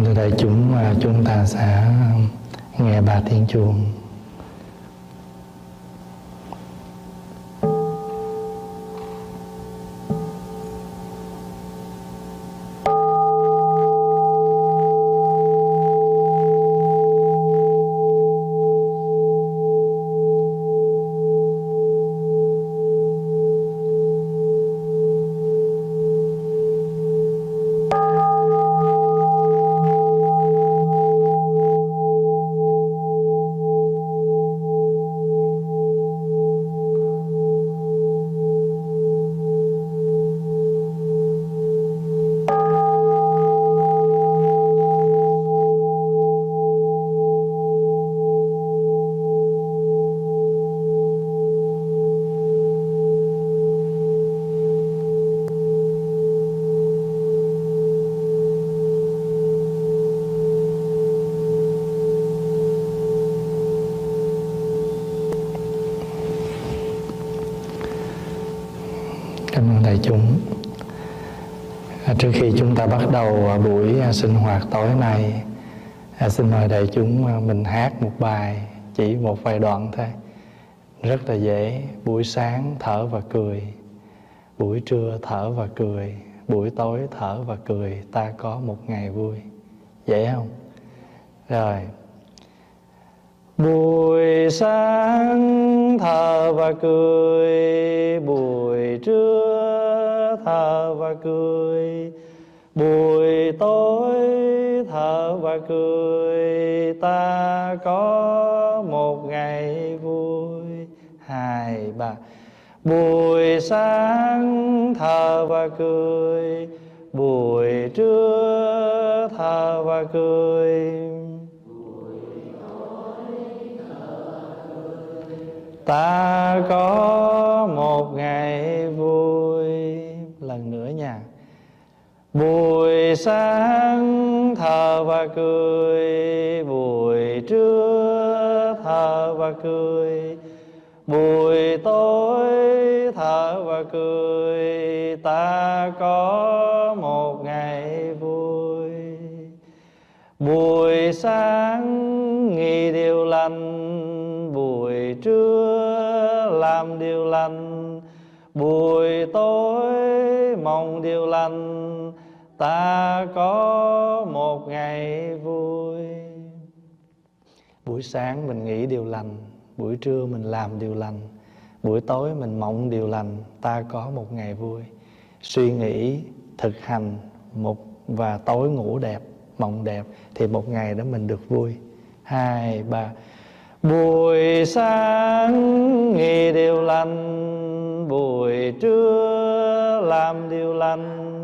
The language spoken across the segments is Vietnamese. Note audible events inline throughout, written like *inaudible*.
Kính thưa đại chúng, à, chúng ta sẽ nghe bà Thiên chuông. Hoạt tối nay, à, xin mời đại chúng à, mình hát một bài, chỉ một vài đoạn thôi. Rất là dễ. Buổi sáng thở và cười, buổi trưa thở và cười, buổi tối thở và cười, ta có một ngày vui. Dễ không? Rồi. Buổi sáng thở và cười, buổi trưa thở và cười, buổi tối và cười, ta có một ngày vui. hài bà Buổi sáng thờ và cười, buổi trưa thờ và cười. ta có một ngày vui lần nữa nha buổi sáng và cười buổi trưa thở và cười buổi tối thở và cười ta có một ngày vui. Buổi sáng nghĩ điều lành, buổi trưa làm điều lành. Buổi tối mong điều lành, ta có buổi sáng mình nghĩ điều lành, buổi trưa mình làm điều lành, buổi tối mình mộng điều lành, ta có một ngày vui. Suy nghĩ, thực hành một và tối ngủ đẹp, mộng đẹp thì một ngày đó mình được vui. Hai, ba. Buổi sáng nghĩ điều lành, buổi trưa làm điều lành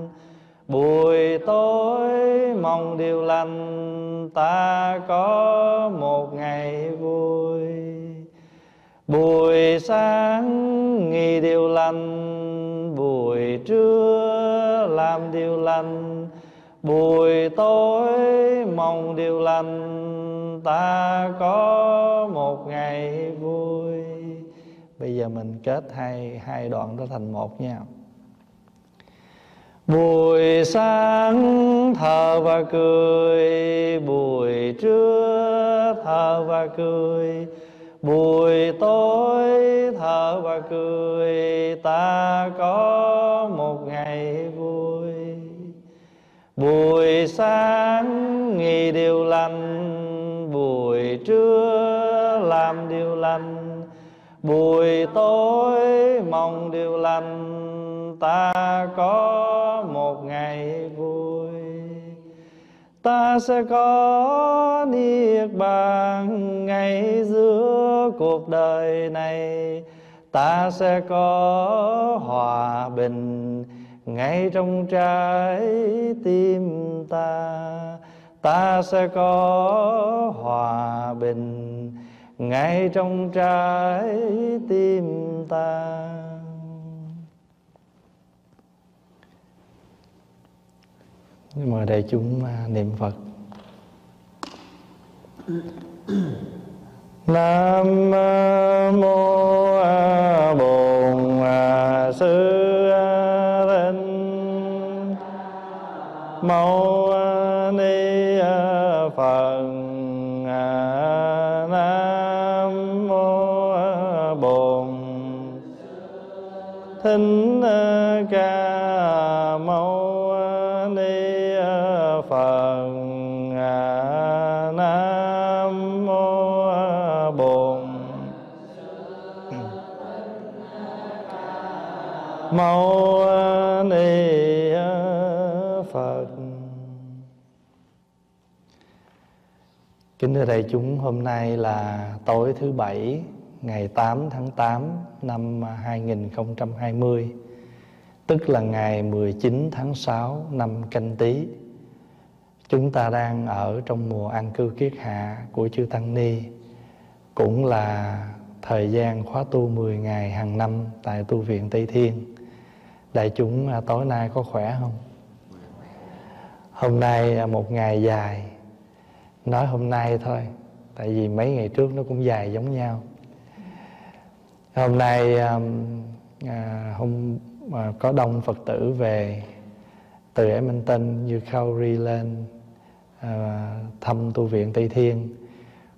buổi tối mong điều lành, ta có một ngày vui. Buổi sáng nghĩ điều lành, buổi trưa làm điều lành. Buổi tối mong điều lành, ta có một ngày vui. Bây giờ mình kết hai hai đoạn đó thành một nha buổi sáng thở và cười, buổi trưa thở và cười, buổi tối thở và cười, ta có một ngày vui. Buổi sáng nghỉ điều lành, buổi trưa làm điều lành, buổi tối mong điều lành ta có một ngày vui. Ta sẽ có niết bàn ngay giữa cuộc đời này. Ta sẽ có hòa bình ngay trong trái tim ta. Ta sẽ có hòa bình ngay trong trái tim ta. nhưng mà đại chúng à, niệm phật. Nam mô a bổn sư thích. Mâu ni phật nam, mô bổn. Thính à, ca mâu ni phật. Kính thưa đại chúng, hôm nay là tối thứ bảy, ngày 8 tháng 8 năm 2020 tức là ngày 19 tháng 6 năm canh tý chúng ta đang ở trong mùa an cư kiết hạ của chư tăng ni, cũng là thời gian khóa tu 10 ngày hàng năm tại tu viện Tây Thiên đại chúng à, tối nay có khỏe không? Hôm nay à, một ngày dài. Nói hôm nay thôi tại vì mấy ngày trước nó cũng dài giống nhau. Hôm nay à, hôm à, có đông phật tử về từ Edmonton như Calgary lên à, thăm tu viện Tây Thiên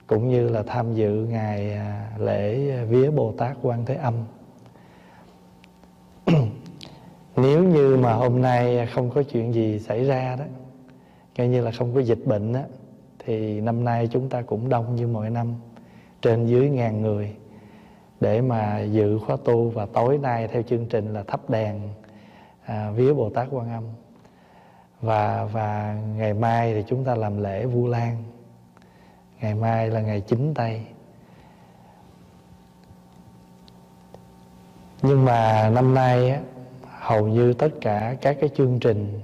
cũng như là tham dự ngày à, lễ vía Bồ Tát Quan Thế Âm. *clears throat* nếu như mà hôm nay không có chuyện gì xảy ra đó coi như là không có dịch bệnh á thì năm nay chúng ta cũng đông như mọi năm trên dưới ngàn người để mà dự khóa tu và tối nay theo chương trình là thắp đèn à, vía Bồ Tát Quan Âm. Và và ngày mai thì chúng ta làm lễ Vu Lan. Ngày mai là ngày chính tây. Nhưng mà năm nay á, hầu như tất cả các cái chương trình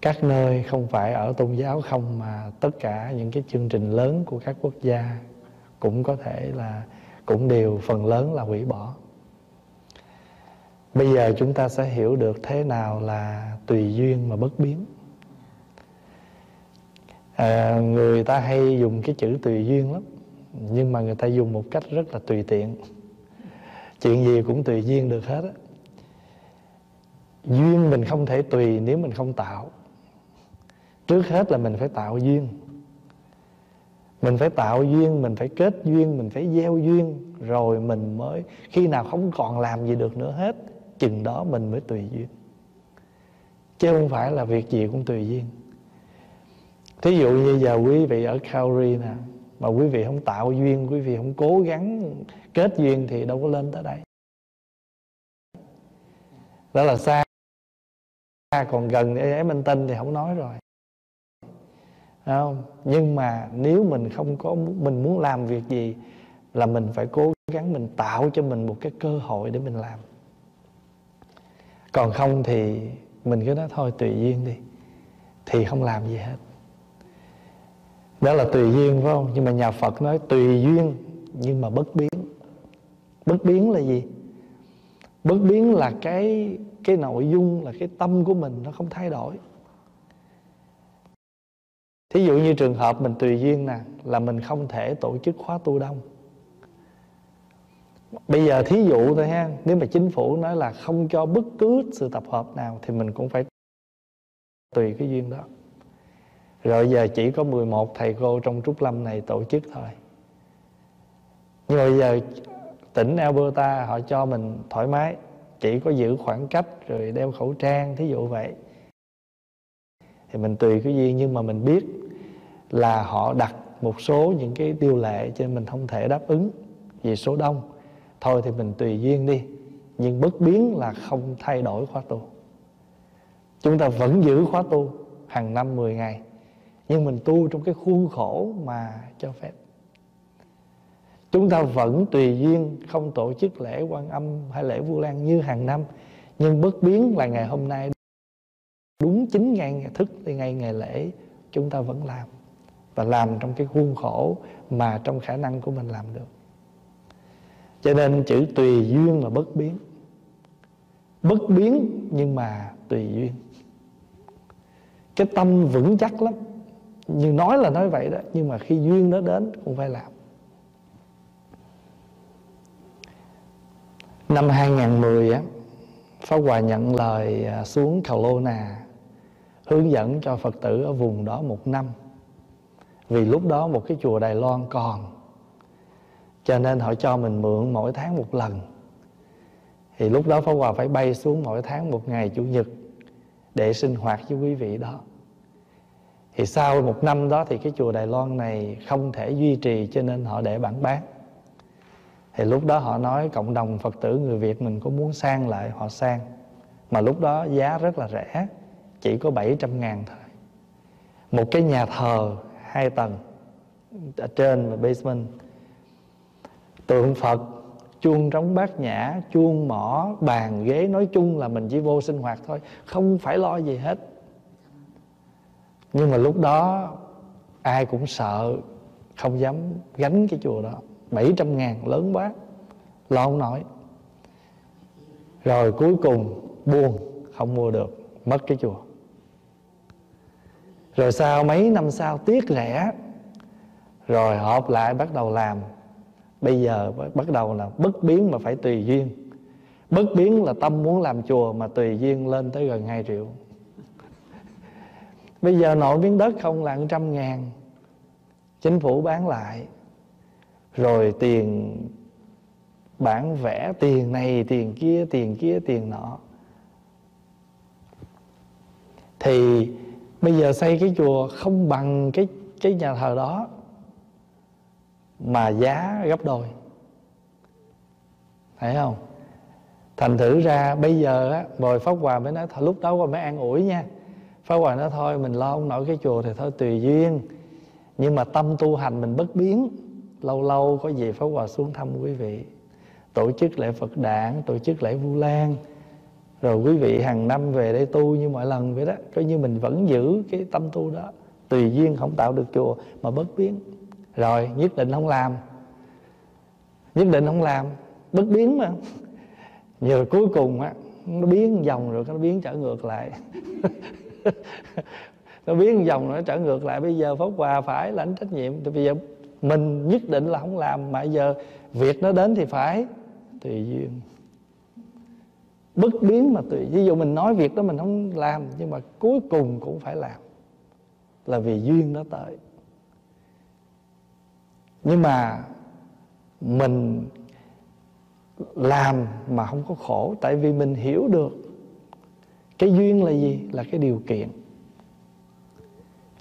các nơi không phải ở tôn giáo không mà tất cả những cái chương trình lớn của các quốc gia cũng có thể là cũng đều phần lớn là hủy bỏ. Bây giờ chúng ta sẽ hiểu được thế nào là tùy duyên mà bất biến. À, người ta hay dùng cái chữ tùy duyên lắm nhưng mà người ta dùng một cách rất là tùy tiện. Chuyện gì cũng tùy duyên được hết á duyên mình không thể tùy nếu mình không tạo. Trước hết là mình phải tạo duyên. Mình phải tạo duyên, mình phải kết duyên, mình phải gieo duyên, rồi mình mới, khi nào không còn làm gì được nữa hết, chừng đó mình mới tùy duyên. Chứ không phải là việc gì cũng tùy duyên. Thí dụ như giờ quý vị ở Calgary nè, mà quý vị không tạo duyên, quý vị không cố gắng kết duyên thì đâu có lên tới đây. Đó là xa còn gần để minh tinh thì không nói rồi. Không? nhưng mà nếu mình không có mình muốn làm việc gì là mình phải cố gắng mình tạo cho mình một cái cơ hội để mình làm. Còn không thì mình cứ nói thôi, tùy duyên đi, thì không làm gì hết. Đó là tùy duyên, phải không? Nhưng mà nhà phật nói tùy duyên nhưng mà bất biến. Bất biến là gì? Bất biến là cái cái nội dung là cái tâm của mình nó không thay đổi. Thí dụ như trường hợp mình tùy duyên nè, là mình không thể tổ chức khóa tu đông. Bây giờ thí dụ thôi ha, nếu mà chính phủ nói là không cho bất cứ sự tập hợp nào thì mình cũng phải tùy cái duyên đó. Rồi giờ chỉ có 11 thầy cô trong trúc lâm này tổ chức thôi. Nhưng mà bây giờ tỉnh Alberta họ cho mình thoải mái chỉ có giữ khoảng cách rồi đeo khẩu trang, thí dụ vậy. Thì mình tùy cái duyên nhưng mà mình biết là họ đặt một số những cái điều lệ cho nên mình không thể đáp ứng vì số đông. Thôi thì mình tùy duyên đi, nhưng bất biến là không thay đổi khóa tu. Chúng ta vẫn giữ khóa tu hàng năm 10 ngày, nhưng mình tu trong cái khuôn khổ mà cho phép chúng ta vẫn tùy duyên, không tổ chức lễ quan âm hay lễ vu lan như hàng năm, nhưng bất biến là ngày hôm nay. Đúng chín ngày thức thì ngày ngày lễ chúng ta vẫn làm, và làm trong cái khuôn khổ mà trong khả năng của mình làm được. Cho nên chữ tùy duyên là bất biến. Bất biến nhưng mà tùy duyên. Cái tâm vững chắc lắm. Nhưng nói là nói vậy đó, nhưng mà khi duyên nó đến cũng phải làm. Năm 2010 á Pháp Hòa nhận lời à, xuống Nà hướng dẫn cho Phật tử ở vùng đó một năm. Vì lúc đó một cái chùa Đài Loan còn cho nên họ cho mình mượn mỗi tháng một lần. Thì lúc đó Pháp Hòa phải bay xuống mỗi tháng một ngày Chủ nhật để sinh hoạt với quý vị đó. Thì sau một năm đó thì cái chùa Đài Loan này không thể duy trì cho nên họ để bản bán thì lúc đó họ nói cộng đồng Phật tử người Việt mình có muốn sang lại, họ sang. Mà lúc đó giá rất là rẻ, chỉ có 700 ngàn thôi. Một cái nhà thờ hai tầng ở trên và basement. Tượng Phật, chuông trống bát nhã, chuông mỏ, bàn, ghế, nói chung là mình chỉ vô sinh hoạt thôi, không phải lo gì hết. Nhưng mà lúc đó ai cũng sợ, không dám gánh cái chùa đó. 700 ngàn lớn quá. Lo không nổi. Rồi cuối cùng, buồn, không mua được, mất cái chùa. Rồi sau mấy năm sau tiếc rẻ, rồi họp lại bắt đầu làm. Bây giờ bắt đầu là bất biến mà phải tùy duyên. Bất biến là tâm muốn làm chùa mà tùy duyên lên tới gần 2 triệu. Bây giờ nội miếng đất không là trăm ngàn, chính phủ bán lại rồi tiền bản vẽ, tiền này, tiền kia tiền kia, tiền nọ. Thì bây giờ xây cái chùa không bằng cái cái nhà thờ đó, mà giá gấp đôi. Thấy không? Thành thử ra bây giờ á rồi pháp hòa mới nói thôi lúc đó qua mới an ủi nha. Pháp hòa nói, thôi mình lo không nổi cái chùa thì thôi tùy duyên. Nhưng mà tâm tu hành mình bất biến lâu lâu có gì pháp hòa xuống thăm quý vị. Tổ chức lễ phật đản, tổ chức lễ vu lan. Rồi quý vị hàng năm về đây tu như mọi lần vậy đó. Coi như mình vẫn giữ cái tâm tu đó. Tùy duyên không tạo được chùa mà bất biến. Rồi, nhất định không làm. Nhất định không làm. Bất biến mà. Nhờ cuối cùng á, nó biến dòng rồi nó biến trở ngược lại. *laughs* Nó biến dòng nó trở ngược lại. Bây giờ pháp hòa phải lãnh trách nhiệm. Thì bây giờ mình nhất định là không làm, mà giờ việc nó đến thì phải. Tùy duyên. Bất biến mà tùy. Ví dụ mình nói việc đó mình không làm, nhưng mà cuối cùng cũng phải làm. Là vì duyên nó tới. Nhưng mà mình làm mà không có khổ, tại vì mình hiểu được cái duyên là gì, là cái điều kiện.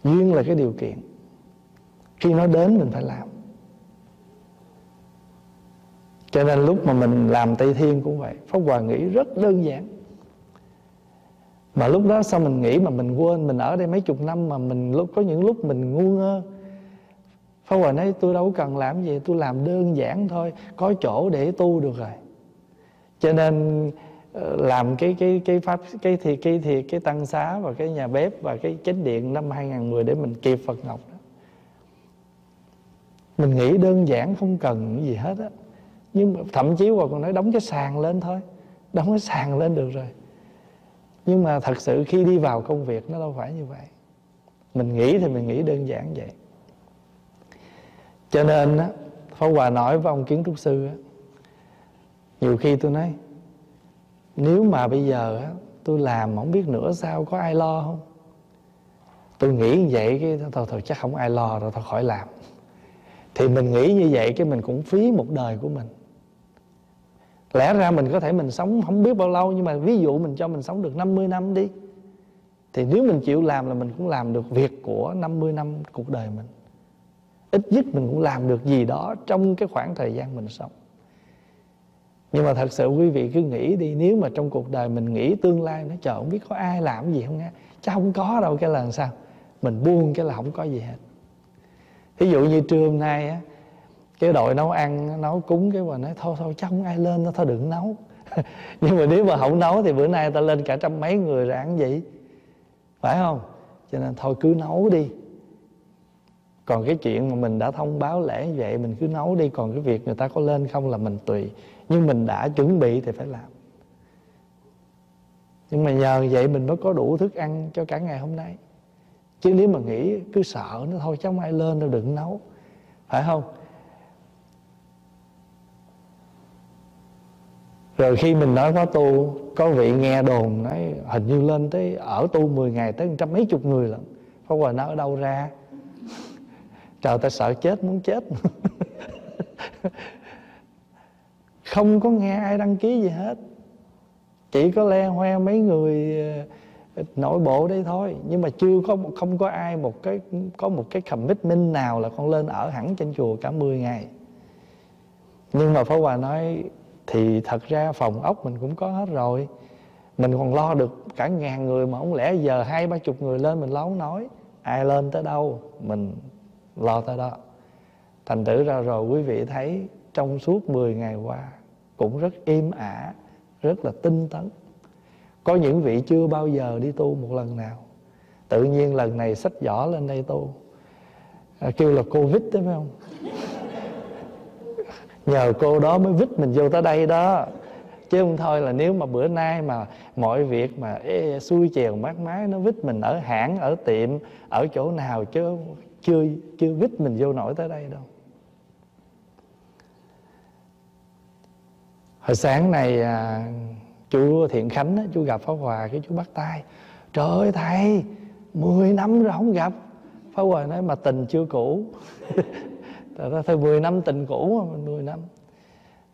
Duyên là cái điều kiện khi nó đến mình phải làm. Cho nên lúc mà mình làm tây thiên cũng vậy, pháp hòa nghĩ rất đơn giản. Mà lúc đó sao mình nghĩ mà mình quên, mình ở đây mấy chục năm mà mình lúc, có những lúc mình ngu ngơ. Pháp Hòa nói, tôi đâu cần làm gì, Tôi làm đơn giản thôi, Có chỗ để tu được rồi. Cho nên ờ, làm cái cái cái pháp, cái thì cái thì cái tăng xá và cái nhà bếp và cái chánh điện năm 2010 để mình kịp Phật ngọc đó. Mình nghĩ đơn giản không cần gì hết á. Nhưng mà thậm chí Hòa còn nói đóng cái sàn lên thôi. Đóng cái sàn lên được rồi. Nhưng mà thật sự khi đi vào công việc nó đâu phải như vậy. Mình nghĩ thì mình nghĩ đơn giản vậy cho nên á Pháp Hòa nói với ông kiến trúc sư á Nhiều khi tôi nói Nếu mà bây giờ á Tôi làm không biết nữa sao Có ai lo không Tôi nghĩ như vậy cái thôi, thôi chắc không ai lo rồi Thôi khỏi làm thì mình nghĩ như vậy cái mình cũng phí một đời của mình. Lẽ ra mình có thể mình sống không biết bao lâu Nhưng mà ví dụ mình cho mình sống được 50 năm đi Thì nếu mình chịu làm là mình cũng làm được việc của 50 năm cuộc đời mình. Ít nhất mình cũng làm được gì đó trong cái khoảng thời gian mình sống. Nhưng mà thật sự quý vị cứ nghĩ đi nếu mà trong cuộc đời mình nghĩ tương lai nó chờ không biết có ai làm gì không á, chắc không có đâu cái là làm sao? Mình buông cái là không có gì hết ví dụ như trưa hôm nay á, cái đội nấu ăn, nấu cúng, cái mà nói, thôi thôi, chắc không ai lên nó thôi, đừng nấu. *laughs* Nhưng mà nếu mà không nấu thì bữa nay ta lên cả trăm mấy người rồi ăn gì? Phải không? Cho nên thôi, cứ nấu đi. Còn cái chuyện mà mình đã thông báo lễ như vậy, mình cứ nấu đi. Còn cái việc người ta có lên không là mình tùy. Nhưng mình đã chuẩn bị thì phải làm. Nhưng mà nhờ vậy mình mới có đủ thức ăn cho cả ngày hôm nay chứ nếu mà nghĩ cứ sợ nó thôi chẳng ai lên đâu, đừng nấu. Phải không? Rồi khi mình nói khóa tu, có vị nghe đồn nói, hình như lên tới, ở tu 10 ngày tới trăm mấy chục người lận. Không Hòa nó ở đâu ra? *laughs* Trời, ta sợ chết, muốn chết. *laughs* Không có nghe ai đăng ký gì hết. Chỉ có le hoe mấy người nội bộ đây thôi. Nhưng mà chưa có không có ai một cái, có một cái commitment nào là con lên ở hẳn trên chùa cả 10 ngày. Nhưng mà Pháp Hòa nói thì thật ra phòng ốc mình cũng có hết rồi. Mình còn lo được cả ngàn người mà không lẽ giờ hai, ba chục người lên mình lo không nói. Ai lên tới đâu, mình lo tới đó. Thành tử ra rồi quý vị thấy trong suốt 10 ngày qua cũng rất im ả, rất là tinh tấn có những vị chưa bao giờ đi tu một lần nào. Tự nhiên lần này sách giỏ lên đây tu. À, kêu là covid đó phải không? *laughs* Nhờ cô đó mới vít mình vô tới đây đó. Chứ không thôi là nếu mà bữa nay mà mọi việc mà ê, xui chèo mát mái nó vít mình ở hãng ở tiệm ở chỗ nào chứ chưa chưa vít mình vô nổi tới đây đâu. Hồi sáng này à, chú thiện khánh á, chú gặp pháp hòa cái chú bắt tay. Trời ơi thầy 10 năm rồi không gặp. Pháp hòa nói mà tình chưa cũ. *laughs* Tại ra thôi 10 năm tình cũ mà 10 năm.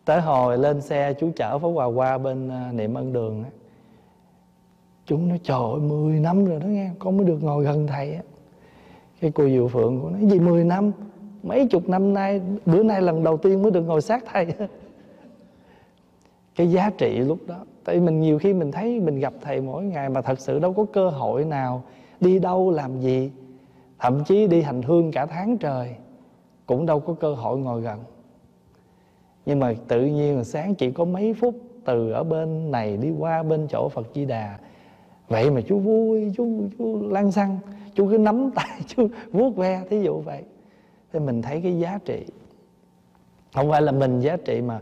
Tới hồi lên xe chú chở Pháp Hòa qua bên à, niệm ân đường á. Chú nói trời ơi 10 năm rồi đó nghe Con mới được ngồi gần thầy á. Cái cô Diệu Phượng của nói gì 10 năm? Mấy chục năm nay Bữa nay lần đầu tiên mới được ngồi sát thầy. *laughs* Cái giá trị lúc đó. Tại mình nhiều khi mình thấy mình gặp thầy mỗi ngày Mà thật sự đâu có cơ hội nào Đi đâu làm gì. Thậm chí đi hành hương cả tháng trời Cũng đâu có cơ hội ngồi gần. Nhưng mà tự nhiên sáng chỉ có mấy phút từ ở bên này đi qua bên chỗ Phật Di Đà. Vậy mà chú vui chú, chú lăn xăng chú cứ nắm *laughs* tay chú vuốt ve thí dụ vậy. Thì mình thấy cái giá trị không phải là mình giá trị mà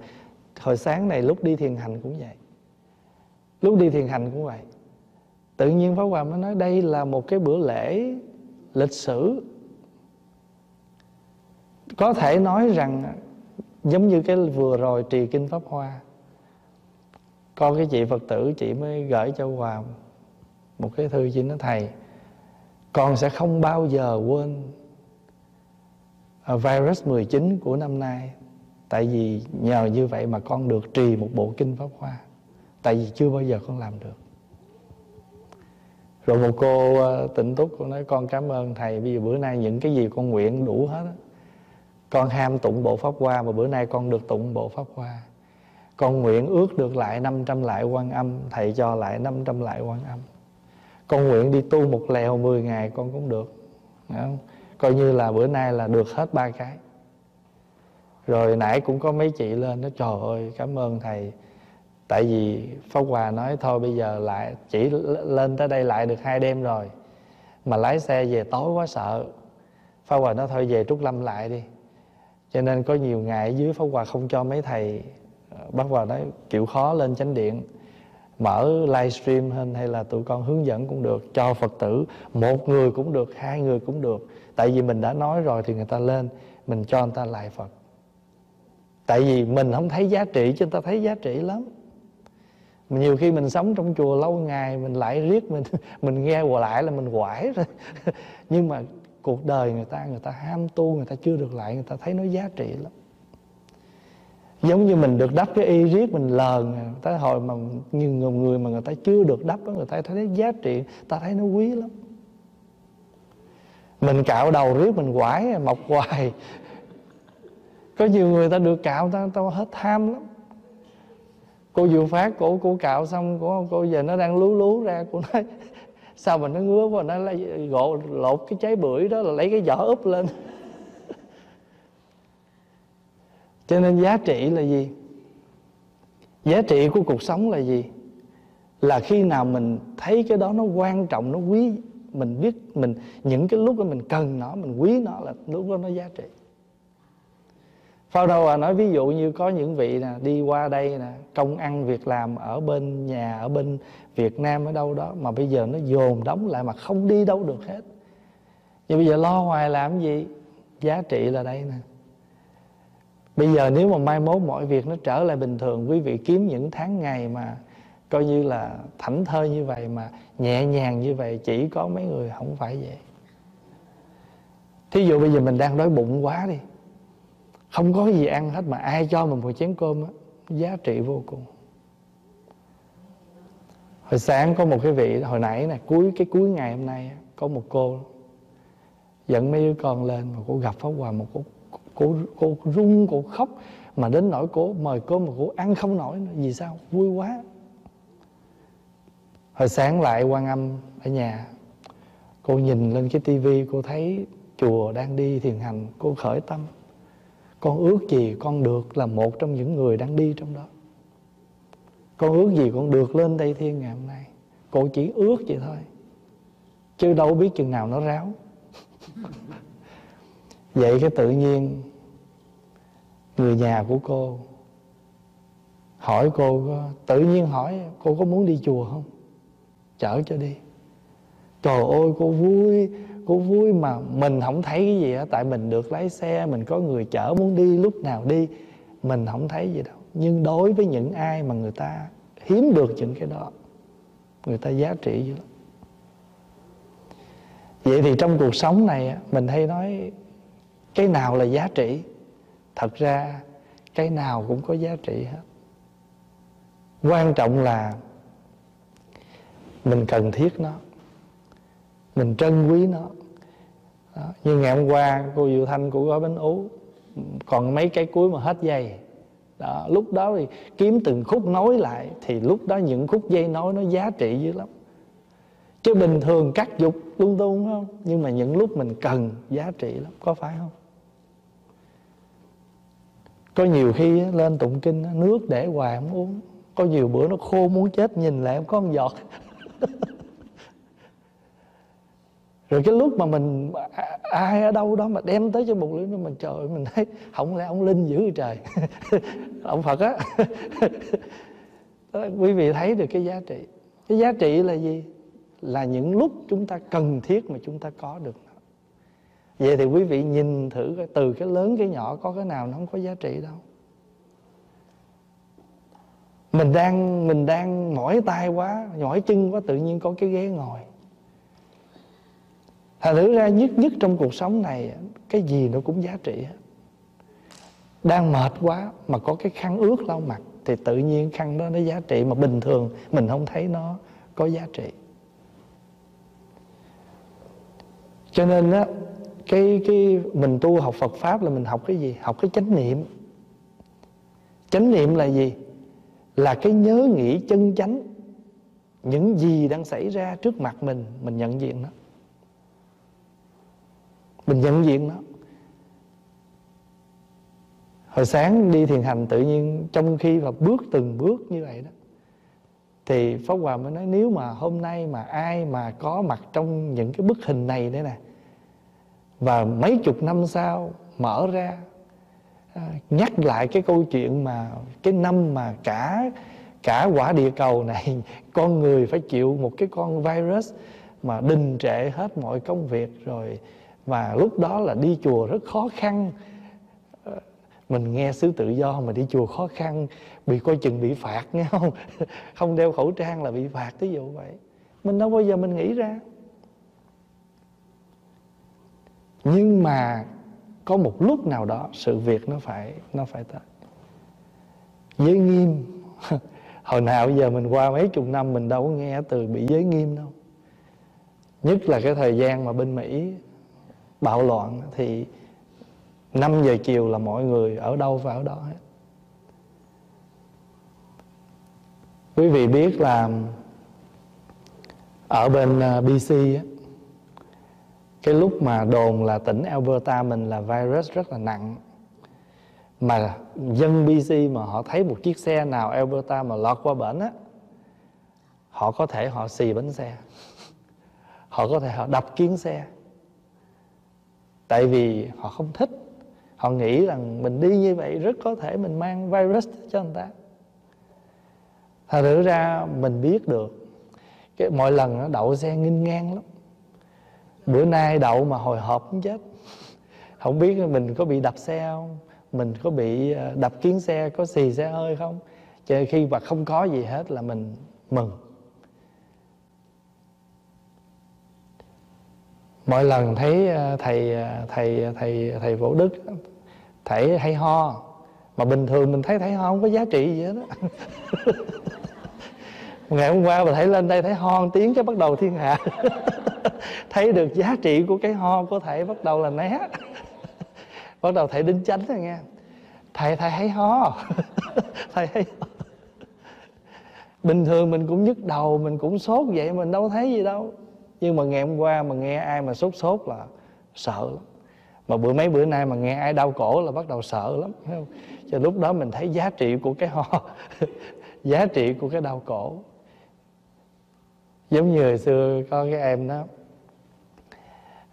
hồi sáng này lúc đi thiền hành cũng vậy. Lúc đi thiền hành cũng vậy. Tự nhiên Pháp Hòa mới nói đây là một cái bữa lễ lịch sử. Có thể nói rằng giống như cái vừa rồi trì kinh pháp hoa con cái chị phật tử chị mới gửi cho hòa một cái thư chị nói thầy, con sẽ không bao giờ quên virus 19 của năm nay tại vì nhờ như vậy mà con được trì một bộ kinh pháp hoa. Tại vì chưa bao giờ con làm được. Rồi một cô ờ, tịnh túc cô nói, con cảm ơn thầy bây giờ bữa nay những cái gì con nguyện đủ hết á. Con ham tụng bộ pháp hoa mà bữa nay con được tụng bộ pháp hoa. Con nguyện ước được lại 500 lại quan âm, thầy cho lại 500 lại quan âm. Con nguyện đi tu một lèo 10 ngày con cũng được. Không? coi như là bữa nay là được hết ba cái rồi nãy cũng có mấy chị lên nói, trời ơi, cảm ơn thầy. Tại vì pháp hòa nói, thôi bây giờ lại, chỉ lên tới đây lại được hai đêm rồi, mà lái xe về tối quá sợ. Pháp hòa nói, thôi về trúc lâm lại đi. Cho nên có nhiều ngày ở dưới pháp hòa không cho mấy thầy. Bác bắt vào nói chịu khó lên chánh điện, mở livestream hơn hay là tụi con hướng dẫn cũng được, cho phật tử, một người cũng được, hai người cũng được. Tại vì mình đã nói rồi thì người ta lên, mình cho người ta lại phật tại vì mình không thấy giá trị chứ người ta thấy giá trị lắm. Nhiều khi mình sống trong chùa lâu ngày mình lại riết mình *laughs* mình nghe qua lại là mình quải rồi. *laughs* Nhưng mà cuộc đời người ta người ta ham tu người ta chưa được lại người ta thấy nó giá trị lắm. Giống như mình được đắp cái y riết mình lờn tới hồi mà nhiều người, người mà người ta chưa được đắp người ta thấy giá trị ta thấy nó quý lắm. Mình cạo đầu riết mình quải mọc hoài có nhiều người ta được cạo, ta ta hết tham lắm. Cô vừa phát cổ, cô cạo xong, cô cô giờ nó đang lú lú ra, cô nói, *laughs* sao mà nó ngứa quá, nó lấy gộ, lột cái trái bưởi đó là lấy cái vỏ úp lên. *laughs* Cho nên giá trị là gì? Giá trị của cuộc sống là gì? Là khi nào mình thấy cái đó nó quan trọng, nó quý, mình biết mình, những cái lúc đó mình cần nó, mình quý nó là lúc đó nó giá trị. Phao đâu à nói ví dụ như có những vị nè, đi qua đây nè, công ăn việc làm ở bên nhà, ở bên Việt Nam ở đâu đó, mà bây giờ nó dồn đóng lại mà không đi đâu được hết. Nhưng bây giờ lo hoài làm gì? Giá trị là đây nè. Bây giờ nếu mà mai mốt mọi việc nó trở lại bình thường, Quý vị kiếm những tháng ngày mà Coi như là thảnh thơi như vậy, Mà nhẹ nhàng như vậy, Chỉ có mấy người không phải vậy Thí dụ bây giờ mình đang đói bụng quá đi không có gì ăn hết mà ai cho mình một chén cơm á, giá trị vô cùng. Hồi sáng có một cái vị, hồi nãy nè, cuối, cái cuối ngày hôm nay có một cô dẫn mấy đứa con lên mà cô gặp pháp hòa một cô cô cô run, cô khóc. Mà đến nỗi cô mời cơm mà cô ăn không nổi nữa. Vì sao? Vui quá. Hồi sáng lại quan âm ở nhà, cô nhìn lên cái tivi, cô thấy chùa đang đi thiền hành, cô khởi tâm con ước gì con được là một trong những người đang đi trong đó. Con ước gì con được lên đây thiên ngày hôm nay. Cô chỉ ước vậy thôi. Chứ đâu biết chừng nào nó ráo. *laughs* Vậy cái tự nhiên, người nhà của cô hỏi cô tự nhiên hỏi cô có muốn đi chùa không? Chở cho đi. Trời ơi, cô vui cô vui mà mình không thấy cái gì á, tại mình được lái xe, mình có người chở muốn đi, lúc nào đi, mình không thấy gì đâu. Nhưng đối với những ai mà người ta hiếm được những cái đó, người ta giá trị dữ lắm vậy thì trong cuộc sống này mình hay nói, cái nào là giá trị? Thật ra, cái nào cũng có giá trị hết. Quan trọng là mình cần thiết nó, mình trân quý nó đó. như ngày hôm qua cô Diệu Thanh cô gói bánh ú còn mấy cái cuối mà hết dây. Đó, lúc đó thì kiếm từng khúc nối lại thì lúc đó những khúc dây nối nó giá trị dữ lắm. Chứ bình thường cắt dục lung tung không? Nhưng mà những lúc mình cần giá trị lắm có phải không? Có nhiều khi lên tụng kinh nước để hoài không uống. Có nhiều bữa nó khô muốn chết nhìn lại không có một giọt. *laughs* rồi cái lúc mà mình à, ai ở đâu đó mà đem tới cho một lưỡi mình, trời mình thấy không lẽ ông linh dữ trời. *laughs* Ông phật á. Quý vị thấy được cái giá trị. Cái giá trị là gì? Là những lúc chúng ta cần thiết mà chúng ta có được vậy thì quý vị nhìn thử từ cái lớn cái nhỏ có cái nào nó không có giá trị đâu. Mình đang mình đang mỏi tay quá, mỏi chân quá, tự nhiên có cái ghế ngồi. Thành thử ra nhất nhất trong cuộc sống này, Cái gì nó cũng giá trị hết Đang mệt quá Mà có cái khăn ướt lau mặt, Thì tự nhiên khăn đó nó giá trị Mà bình thường mình không thấy nó có giá trị Cho nên á, cái cái mình tu học Phật pháp là mình học cái gì? Học cái chánh niệm. Chánh niệm là gì? Là cái nhớ nghĩ chân chánh, những gì đang xảy ra trước mặt mình mình nhận diện nó mình nhận diện nó. Hồi sáng đi thiền hành tự nhiên trong khi mà bước từng bước như vậy đó, thì pháp hòa mới nói nếu mà hôm nay mà ai mà có mặt trong những cái bức hình này đây nè, và mấy chục năm sau mở ra à, nhắc lại cái câu chuyện mà cái năm mà cả cả quả địa cầu này, *laughs* con người phải chịu một cái con virus mà đình trệ hết mọi công việc rồi và lúc đó là đi chùa rất khó khăn. Ờ, mình nghe xứ tự do mà đi chùa khó khăn, bị coi chừng bị phạt, nghe không? *laughs* Không đeo khẩu trang là bị phạt ví dụ vậy. Mình đâu bao giờ mình nghĩ ra. Nhưng mà có một lúc nào đó sự việc nó phải nó phải tới. Giới nghiêm. *laughs* Hồi nào giờ mình qua mấy chục năm mình đâu có nghe từ bị giới nghiêm đâu. Nhất là cái thời gian mà bên mỹ bạo loạn thì 5 giờ chiều là mọi người ở đâu và ở đó hết. Quý vị biết là ở bên à, BC á, cái lúc mà đồn là tỉnh Alberta mình là virus rất là nặng mà dân BC mà họ thấy một chiếc xe nào Alberta mà lọt qua bển á họ có thể họ xì bánh xe *laughs* họ có thể họ đập kiến xe tại vì họ không thích. Họ nghĩ rằng mình đi như vậy rất có thể mình mang virus cho người ta. Thật sự ra mình biết được, cái mọi lần nó đậu xe nghinh ngang lắm. Bữa nay đậu mà hồi hộp cũng chết. Không biết mình có bị đập xe không? Mình có bị ờ, đập kiến xe, có xì xe hơi không? Cho khi mà không có gì hết là mình mừng. Mỗi lần thấy ờ, thầy ờ, thầy thầy thầy vũ đức thầy hay ho, mà bình thường mình thấy thầy ho không có giá trị gì hết đó *laughs* ngày hôm qua mà thấy lên đây thấy ho tiếng cái bắt đầu thiên hạ. *laughs* Thấy được giá trị của cái ho của thầy bắt đầu là né. *laughs* Bắt đầu thầy đính chánh rồi nghe. Thầy thầy hay ho. Thầy hay ho. Bình thường mình cũng nhức đầu, mình cũng sốt vậy, mình đâu thấy gì đâu nhưng mà ngày hôm qua mà nghe ai mà sốt sốt là sợ lắm. Mà bữa mấy bữa nay mà nghe ai đau cổ là bắt đầu sợ lắm, thấy không? Cho lúc đó mình thấy giá trị của cái ho, *laughs* giá trị của cái đau cổ. Giống như hồi xưa có cái em đó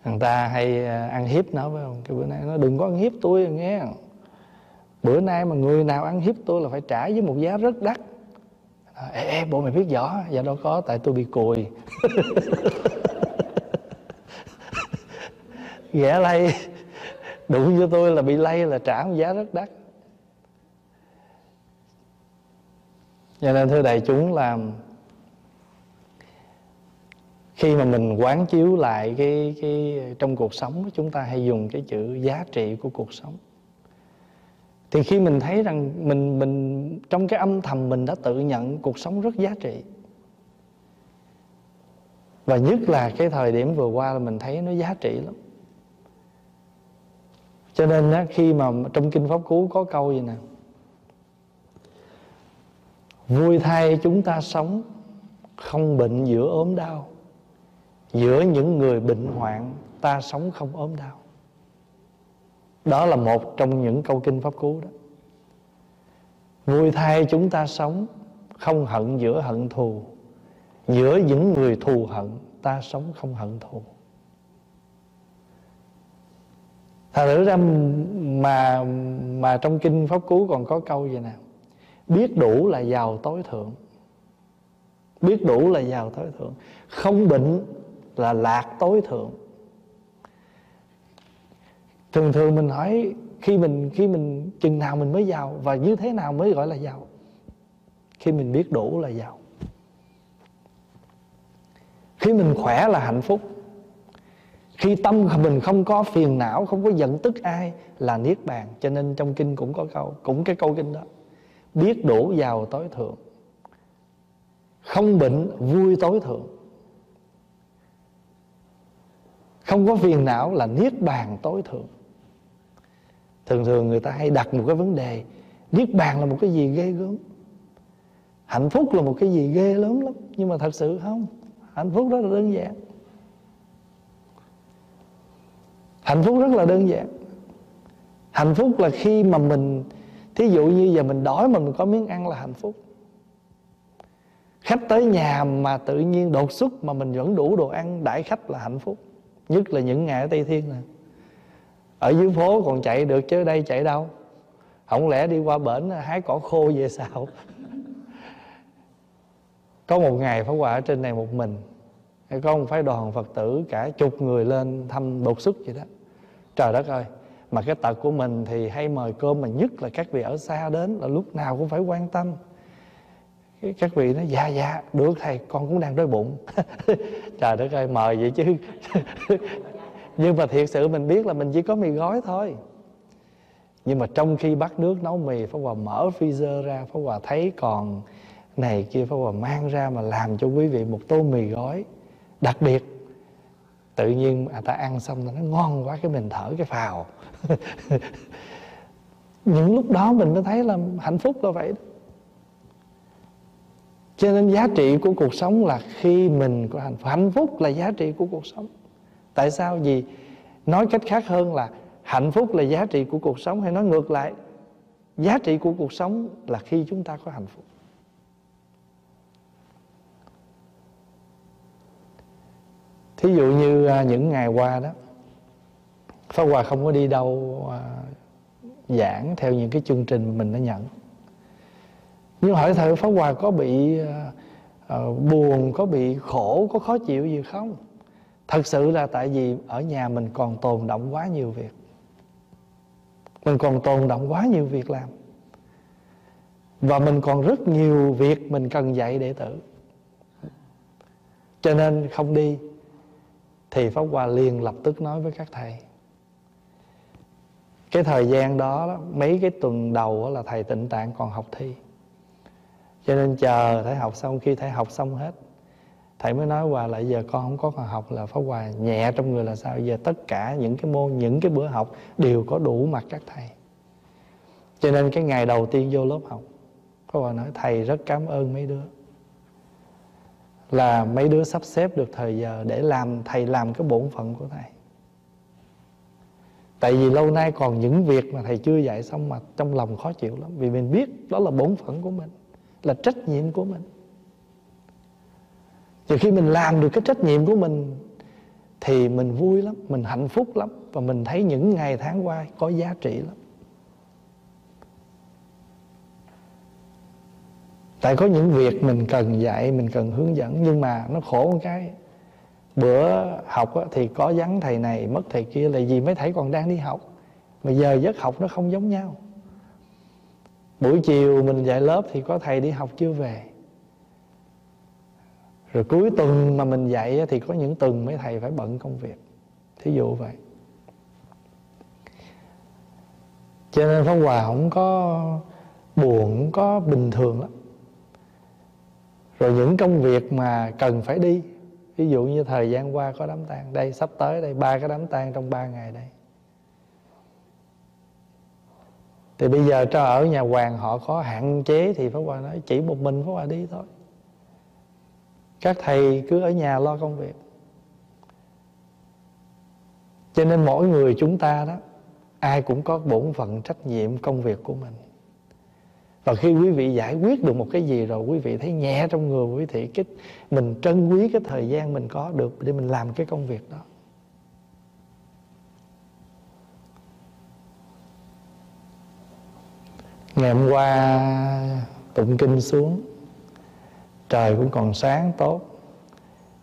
người ta hay à, ăn hiếp nó, phải không? Cái bữa nay nó, đừng có ăn hiếp tôi, nghe. Bữa nay mà người nào ăn hiếp tôi là phải trả với một giá rất đắt. À, ê, ê bộ mày biết rõ dạ đâu có tại tôi bị cùi. *laughs* Ghẻ lây đụng cho tôi là bị lây là trả một giá rất đắt. Cho nên thưa đại chúng là khi mà mình quán chiếu lại cái cái trong cuộc sống chúng ta hay dùng cái chữ giá trị của cuộc sống thì khi mình thấy rằng mình mình trong cái âm thầm mình đã tự nhận cuộc sống rất giá trị. Và nhất là cái thời điểm vừa qua là mình thấy nó giá trị lắm. Cho nên á, khi mà trong kinh pháp cú có câu gì nè? Vui thay chúng ta sống không bệnh giữa ốm đau. Giữa những người bệnh hoạn ta sống không ốm đau đó là một trong những câu kinh pháp cú đó. Vui thay chúng ta sống không hận giữa hận thù. Giữa những người thù hận, ta sống không hận thù. Thật thử ra mà mà trong kinh pháp cú còn có câu vậy nè? Biết đủ là giàu tối thượng. Biết đủ là giàu tối thượng. Không bệnh là lạc tối thượng thường thường mình hỏi khi mình khi mình, chừng nào mình mới giàu và như thế nào mới gọi là giàu? Khi mình biết đủ là giàu. Khi mình khỏe là hạnh phúc. Khi tâm mình không có phiền não, không có giận tức ai là niết bàn. Cho nên trong kinh cũng có câu, cũng cái câu kinh đó. Biết đủ giàu tối thượng. Không bệnh, vui tối thượng. Không có phiền não là niết bàn tối thượng thường thường người ta hay đặt một cái vấn đề, niết bàn là một cái gì ghê gớm? Hạnh phúc là một cái gì ghê lớn lắm, nhưng mà thật sự không? Hạnh phúc rất là đơn giản. Hạnh phúc rất là đơn giản. Hạnh phúc là khi mà mình, thí dụ như giờ mình đói mà mình có miếng ăn là hạnh phúc. Khách tới nhà mà tự nhiên đột xuất mà mình vẫn đủ đồ ăn đãi khách là hạnh phúc, nhất là những ngày ở tây thiên này ở dưới phố còn chạy được chứ đây chạy đâu? Không lẽ đi qua bển hái cỏ khô về sao? Có một ngày pháp hòa ở trên này một mình. Hay có một phái đoàn phật tử cả chục người lên thăm đột xuất vậy đó. Trời đất ơi, mà cái tật của mình thì hay mời cơm mà nhất là các vị ở xa đến là lúc nào cũng phải quan tâm. Các vị nói dạ dạ được thầy, con cũng đang đói bụng. *laughs* Trời đất ơi, mời vậy chứ. *laughs* nhưng mà thiệt sự mình biết là mình chỉ có mì gói thôi. Nhưng mà trong khi bắt nước nấu mì, Pháp Hòa mở freezer ra, Pháp Hòa thấy còn này kia, Pháp Hòa mang ra mà làm cho quý vị một tô mì gói. Đặc biệt, tự nhiên à ta ăn xong nó ngon quá, cái mình thở cái phào. *laughs* Những lúc đó mình mới thấy là hạnh phúc là vậy đó. Cho nên giá trị của cuộc sống là khi mình có hạnh phúc hạnh phúc là giá trị của cuộc sống tại sao? Vì nói cách khác hơn là hạnh phúc là giá trị của cuộc sống hay nói ngược lại, giá trị của cuộc sống là khi chúng ta có hạnh phúc. Thí dụ như à, những ngày qua đó, Pháp Hòa không có đi đâu à, giảng theo những cái chương trình mình đã nhận. Nhưng hỏi thử Pháp Hòa có bị à, buồn, có bị khổ, có khó chịu gì không? Thật sự là tại vì ở nhà mình còn tồn động quá nhiều việc. Mình còn tồn động quá nhiều việc làm. Và mình còn rất nhiều việc mình cần dạy đệ tử. Cho nên không đi, thì pháp hòa liền lập tức nói với các thầy. Cái thời gian đó, mấy cái tuần đầu là thầy tịnh tạng còn học thi. Cho nên chờ thầy học xong, khi thầy học xong hết thầy mới nói hòa lại giờ con không có còn học là pháp hòa nhẹ trong người là sao? Giờ tất cả những cái môn, những cái bữa học đều có đủ mặt các thầy. Cho nên cái ngày đầu tiên vô lớp học, pháp hòa nói, thầy rất cảm ơn mấy đứa. Là mấy đứa sắp xếp được thời giờ để làm, thầy làm cái bổn phận của thầy. Tại vì lâu nay còn những việc mà thầy chưa dạy xong mà trong lòng khó chịu lắm. Vì mình biết đó là bổn phận của mình, là trách nhiệm của mình và khi mình làm được cái trách nhiệm của mình, thì mình vui lắm, mình hạnh phúc lắm, và mình thấy những ngày tháng qua có giá trị lắm. Tại có những việc mình cần dạy, mình cần hướng dẫn, nhưng mà nó khổ một cái, bữa học thì có vắng thầy này, mất thầy kia, là gì mấy thầy còn đang đi học. Mà giờ giấc học nó không giống nhau. Buổi chiều mình dạy lớp thì có thầy đi học chưa về? Rồi cuối tuần mà mình dạy thì có những tuần mấy thầy phải bận công việc. Thí dụ vậy. Cho nên pháp hòa không có buồn, không có bình thường lắm. Rồi những công việc mà cần phải đi ví dụ như thời gian qua có đám tang đây, sắp tới đây, ba cái đám tang trong ba ngày đây. Thì bây giờ cho ở nhà hoàng họ có hạn chế thì pháp hòa nói chỉ một mình pháp hòa đi thôi các thầy cứ ở nhà lo công việc. Cho nên mỗi người chúng ta đó, ai cũng có bổn phận trách nhiệm công việc của mình. Và khi quý vị giải quyết được một cái gì rồi, quý vị thấy nhẹ trong người, quý vị cái, mình trân quý cái thời gian mình có được để mình làm cái công việc đó. Ngày hôm qua tụng kinh xuống trời cũng còn sáng tốt.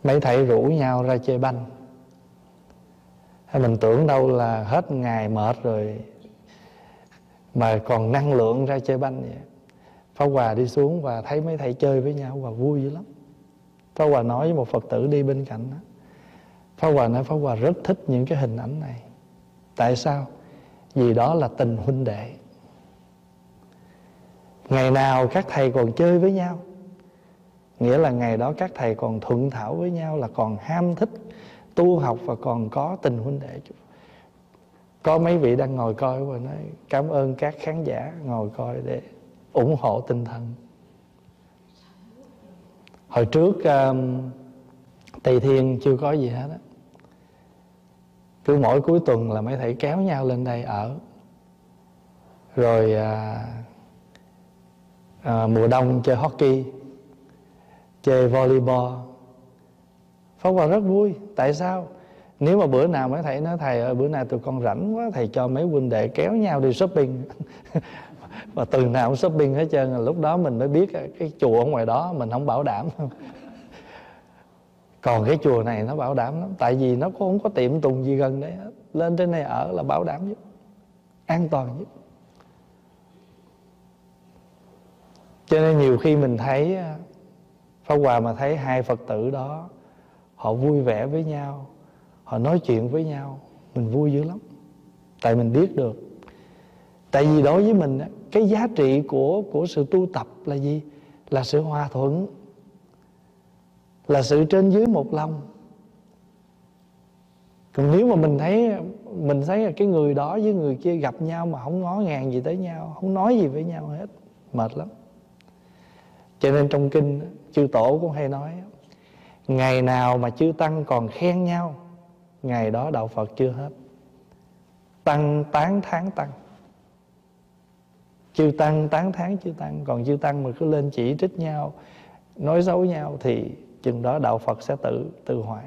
Mấy thầy rủ nhau ra chơi banh. Mình tưởng đâu là hết ngày mệt rồi mà còn năng lượng ra chơi banh vậy. Pháp Hòa đi xuống và thấy mấy thầy chơi với nhau và vui dữ lắm. Pháp Hòa nói với một Phật tử đi bên cạnh đó. Pháp Hòa nói Pháp Hòa rất thích những cái hình ảnh này. Tại sao? Vì đó là tình huynh đệ. Ngày nào các thầy còn chơi với nhau Nghĩa là ngày đó các thầy còn thuận thảo với nhau Là còn ham thích tu học và còn có tình huynh đệ Có mấy vị đang ngồi coi và nói Cảm ơn các khán giả ngồi coi để ủng hộ tinh thần. Hồi trước um, Tây Thiên chưa có gì hết á. Cứ mỗi cuối tuần là mấy thầy kéo nhau lên đây ở. Rồi à, à, mùa đông chơi hockey chơi volleyball. Pháp Hòa rất vui. Tại sao? Nếu mà bữa nào mấy thầy nói Thầy ơi, bữa nay tụi con rảnh quá, Thầy cho mấy huynh đệ kéo nhau đi shopping. *laughs* Và tuần nào cũng shopping hết trơn à. Lúc đó mình mới biết cái chùa ở ngoài đó, Mình không bảo đảm. *laughs* Còn cái chùa này nó bảo đảm lắm. Tại vì nó cũng không có tiệm tùng gì gần đấy Lên trên này ở là bảo đảm nhất. An toàn nhất. Cho nên nhiều khi mình thấy Pháp Hòa mà thấy hai Phật tử đó, Họ vui vẻ với nhau, Họ nói chuyện với nhau, Mình vui dữ lắm. Tại mình biết được. Tại vì đối với mình Cái giá trị của của sự tu tập là gì? Là sự hòa thuận. Là sự trên dưới một lòng. Còn nếu mà mình thấy mình thấy là cái người đó với người kia gặp nhau mà không ngó ngàng gì tới nhau, không nói gì với nhau hết, mệt lắm. Cho nên trong kinh chư tổ cũng hay nói, ngày nào mà chư tăng còn khen nhau, ngày đó đạo phật chưa hết. Tăng tán tháng tăng. Chư tăng tán tháng chư tăng, còn chư tăng mà cứ lên chỉ trích nhau, nói xấu nhau thì chừng đó đạo phật sẽ tự tự hoại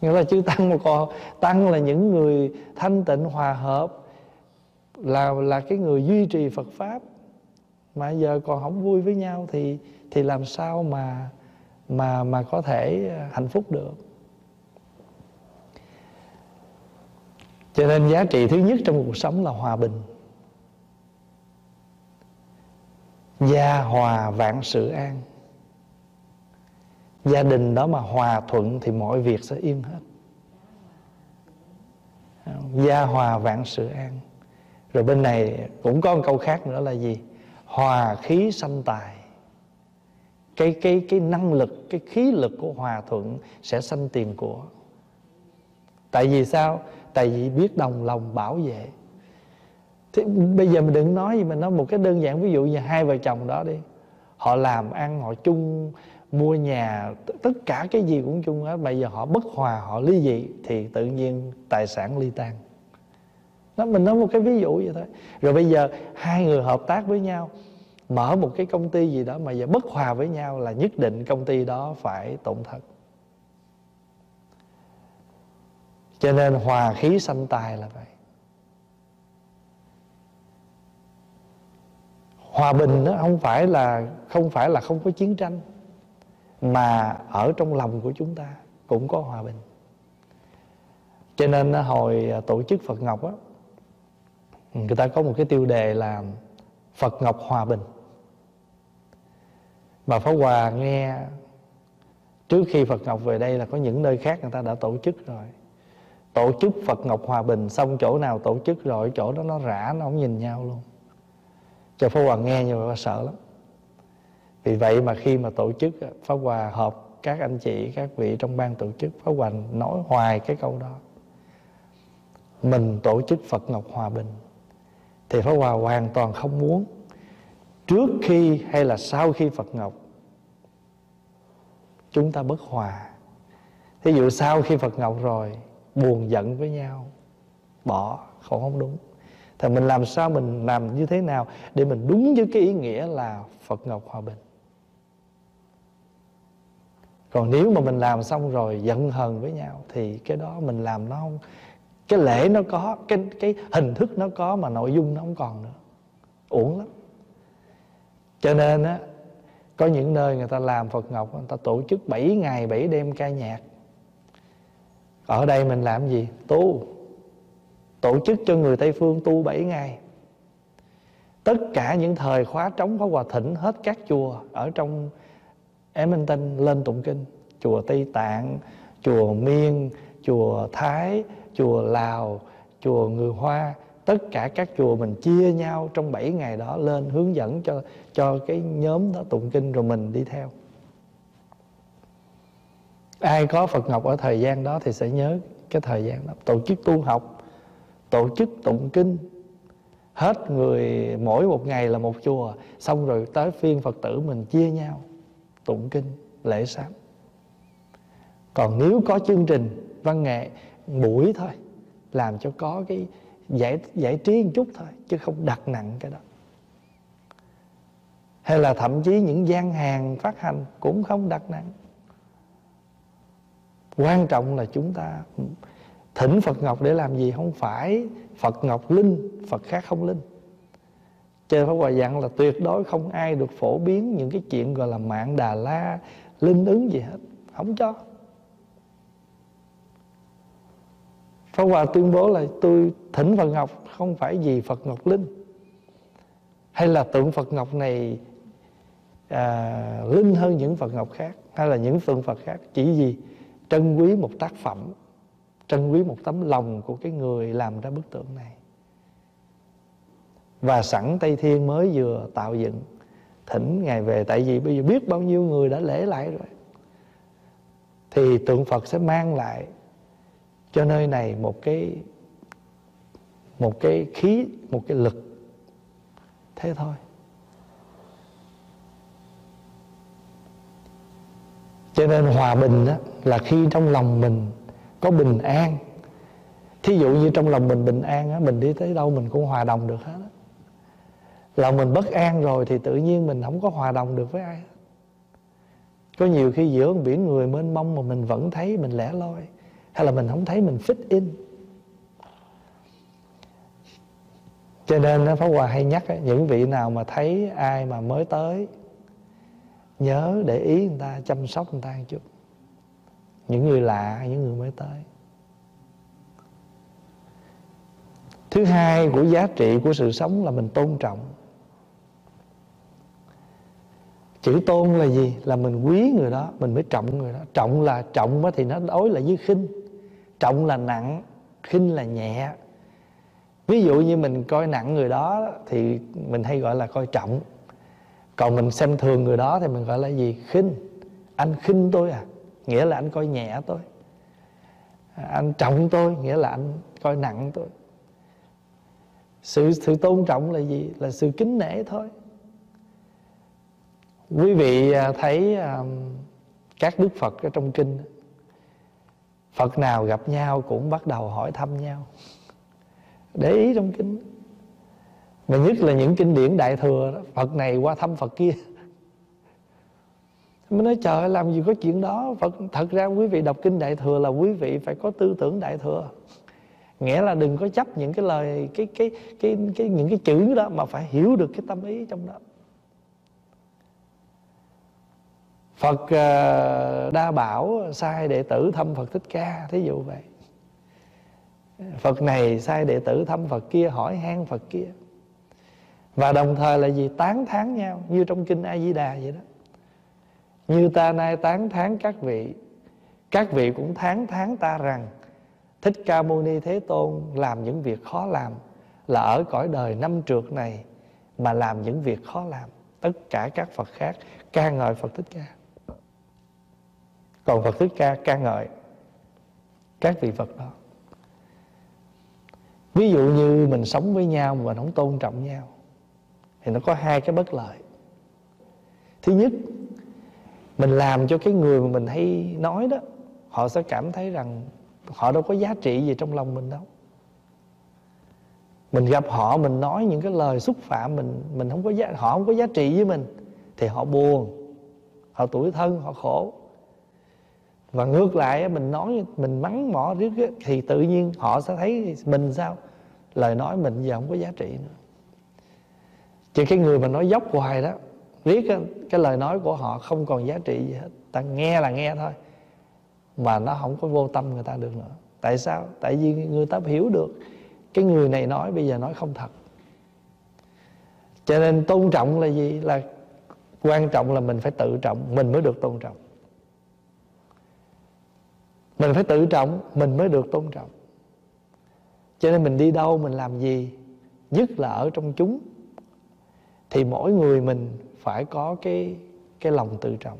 nghĩa là chư tăng mà còn, tăng là những người thanh tịnh hòa hợp, là là cái người duy trì phật pháp mà giờ còn không vui với nhau thì thì làm sao mà mà mà có thể à, hạnh phúc được? Cho nên giá trị thứ nhất trong cuộc sống là hòa bình. Gia hòa vạn sự an. Gia đình đó mà hòa thuận thì mọi việc sẽ yên hết. Gia hòa vạn sự an. Rồi bên này cũng có một câu khác nữa là gì? Hòa khí sanh tài. Cái cái cái năng lực, cái khí lực của hòa thuận sẽ sanh tiền của. Tại vì sao? Tại vì biết đồng lòng bảo vệ. Thế bây giờ mình đừng nói gì, mình nói một cái đơn giản ví dụ như hai vợ chồng đó đi. Họ làm ăn, họ chung, mua nhà tất cả cái gì cũng chung hết. Bây giờ họ bất hòa, họ ly dị, thì tự nhiên tài sản ly tan đó mình nói một cái ví dụ vậy thôi. Rồi bây giờ hai người hợp tác với nhau, mở một cái công ty gì đó mà giờ bất hòa với nhau là nhất định công ty đó phải tổn thất. Cho nên hòa khí sanh tài là vậy. Hòa bình nó không phải là, không phải là không có chiến tranh, mà ở trong lòng của chúng ta cũng có hòa bình. Cho nên hồi tổ chức Phật Ngọc á Ừ. người ta có một cái tiêu đề là Phật Ngọc Hòa Bình. Mà Pháo Hòa nghe, trước khi Phật Ngọc về đây là có những nơi khác người ta đã tổ chức rồi. Tổ chức Phật Ngọc Hòa Bình, xong chỗ nào tổ chức rồi, chỗ đó nó rã, nó không nhìn nhau luôn. Cho Pháp Hòa nghe như vậy sợ lắm. Vì vậy mà khi mà tổ chức Pháp Hòa họp các anh chị, các vị trong ban tổ chức, Pháp Hòa nói hoài cái câu đó. Mình tổ chức Phật Ngọc Hòa Bình thì Pháp Hòa hoàn toàn không muốn. Trước khi hay là sau khi Phật Ngọc, chúng ta bất hòa. Thí dụ sau khi Phật Ngọc rồi, buồn giận với nhau, bỏ, không không đúng. Thì mình làm sao mình làm như thế nào để mình đúng với cái ý nghĩa là Phật Ngọc Hòa Bình? Còn nếu mà mình làm xong rồi giận hờn với nhau, thì cái đó mình làm nó không cái lễ nó có, cái cái hình thức nó có mà nội dung nó không còn nữa. Uổng lắm. Cho nên á, có những nơi người ta làm Phật Ngọc, người ta tổ chức 7 ngày 7 đêm ca nhạc. Ở đây mình làm gì? Tu. Tổ chức cho người Tây Phương tu 7 ngày. Tất cả những thời khóa trống có hòa thỉnh, hết các chùa ở trong Edmonton lên tụng kinh. Chùa Tây Tạng, chùa Miên, chùa Thái chùa Lào, chùa Người Hoa, tất cả các chùa mình chia nhau trong 7 ngày đó lên hướng dẫn cho cho cái nhóm đó tụng kinh rồi mình đi theo. Ai có Phật Ngọc ở thời gian đó thì sẽ nhớ cái thời gian đó. Tổ chức tu học, tổ chức tụng kinh. Hết người, mỗi một ngày là một chùa. Xong rồi tới phiên Phật tử mình chia nhau tụng kinh, lễ sám. Còn nếu có chương trình văn nghệ buổi thôi, làm cho có cái giải giải trí một chút thôi, chứ không đặt nặng cái đó. Hay là thậm chí những gian hàng phát hành cũng không đặt nặng. Quan trọng là chúng ta thỉnh Phật Ngọc để làm gì? Không phải Phật Ngọc linh, Phật khác không linh. Trên Pháp Hòa dặn là tuyệt đối không ai được phổ biến những cái chuyện gọi là mạng Đà La, linh ứng gì hết. Không cho. Pháp Hòa tuyên bố là tôi thỉnh Phật Ngọc không phải vì Phật Ngọc Linh. Hay là tượng Phật Ngọc này à, linh hơn những Phật Ngọc khác hay là những tượng Phật khác. Chỉ vì trân quý một tác phẩm trân quý một tấm lòng của cái người làm ra bức tượng này. Và sẵn Tây Thiên mới vừa tạo dựng thỉnh ngài về. Tại vì bây giờ biết bao nhiêu người đã lễ lại rồi. Thì tượng Phật sẽ mang lại cho nơi này một cái một cái khí, một cái lực. Thế thôi. Cho nên hòa bình đó là khi trong lòng mình có bình an. Thí dụ như trong lòng mình bình an á, mình đi tới đâu mình cũng hòa đồng được hết á. Lòng mình bất an rồi thì tự nhiên mình không có hòa đồng được với ai có nhiều khi giữa biển người mênh mông mà mình vẫn thấy mình lẻ loi hay là mình không thấy mình fit in? Cho nên Pháp Hòa hay nhắc những vị nào mà thấy ai mà mới tới, nhớ để ý người ta, chăm sóc người ta một chút. Những người lạ, những người mới tới. Thứ hai của giá trị của sự sống là mình tôn trọng. Chữ tôn là gì? Là mình quý người đó, mình mới trọng người đó. Trọng là trọng thì nó đối lại với khinh trọng là nặng, khinh là nhẹ. Ví dụ như mình coi nặng người đó thì mình hay gọi là coi trọng. Còn mình xem thường người đó thì mình gọi là gì? Khinh. Anh khinh tôi à? Nghĩa là anh coi nhẹ tôi. Anh trọng tôi, nghĩa là anh coi nặng tôi. Sự sự tôn trọng là gì? Là sự kính nể thôi. Quý vị à, thấy à, các đức phật ở trong kinh phật nào gặp nhau cũng bắt đầu hỏi thăm nhau. Để ý trong kinh. Mà nhất là những kinh điển đại thừa đó, phật này qua thăm phật kia. Mới nói trời làm gì có chuyện đó. Phật thật ra quý vị đọc kinh đại thừa là quý vị phải có tư tưởng đại thừa. Nghĩa là đừng có chấp những cái lời cái cái cái cái những cái chữ đó mà phải hiểu được cái tâm ý trong đó. Phật ờ, đa bảo sai đệ tử thăm Phật thích ca, thí dụ vậy. Phật này sai đệ tử thăm Phật kia, hỏi han Phật kia. Và đồng thời là gì? Tán thán nhau, như trong kinh A Di Đà vậy đó. Như ta nay tán thán các vị các vị cũng tán thán ta rằng, thích ca mâu ni thế tôn làm những việc khó làm là ở cõi đời năm trượt này mà làm những việc khó làm. Tất cả các phật khác ca ngợi phật thích ca còn phật thích ca ca ngợi các vị phật đó. Ví dụ như mình sống với nhau mà mình không tôn trọng nhau, thì nó có hai cái bất lợi. Thứ nhất, mình làm cho cái người mà mình hay nói đó, họ sẽ cảm thấy rằng họ đâu có giá trị gì trong lòng mình đâu. Mình gặp họ, mình nói những cái lời xúc phạm mình mình không có giá, họ không có giá trị với mình, thì họ buồn, họ tuổi thân, họ khổ và ngược lại mình nói mình mắng mỏ riết thì tự nhiên họ sẽ thấy mình sao? Lời nói mình giờ không có giá trị nữa. Chỉ cái người mà nói dốc hoài đó riết cái, cái lời nói của họ không còn giá trị gì hết. Ta nghe là nghe thôi mà nó không có vô tâm người ta được nữa. Tại sao? Tại vì người ta hiểu được cái người này nói bây giờ nói không thật. Cho nên tôn trọng là gì? Là quan trọng là mình phải tự trọng mình mới được tôn trọng mình phải tự trọng, mình mới được tôn trọng. Cho nên mình đi đâu, mình làm gì, nhất là ở trong chúng, thì mỗi người mình phải có cái cái lòng tự trọng.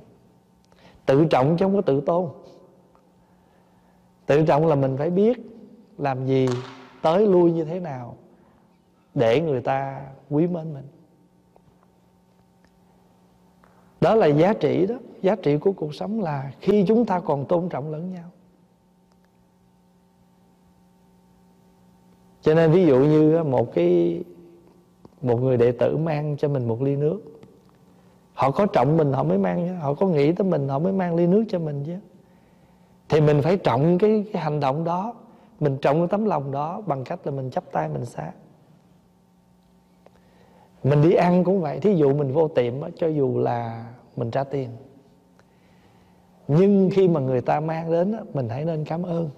Tự trọng chứ không có tự tôn. Tự trọng là mình phải biết làm gì, tới lui như thế nào, để người ta quý mến mình. Đó là giá trị đó. Giá trị của cuộc sống là khi chúng ta còn tôn trọng lẫn nhau. Cho nên ví dụ như một cái một người đệ tử mang cho mình một ly nước. Họ có trọng mình họ mới mang chứ họ có nghĩ tới mình họ mới mang ly nước cho mình chứ. Thì mình phải trọng cái, cái hành động đó mình trọng cái tấm lòng đó bằng cách là mình chắp tay mình xá. Mình đi ăn cũng vậy thí dụ mình vô tiệm đó, cho dù là mình trả tiền. Nhưng khi mà người ta mang đến đó, mình hãy nên cảm ơn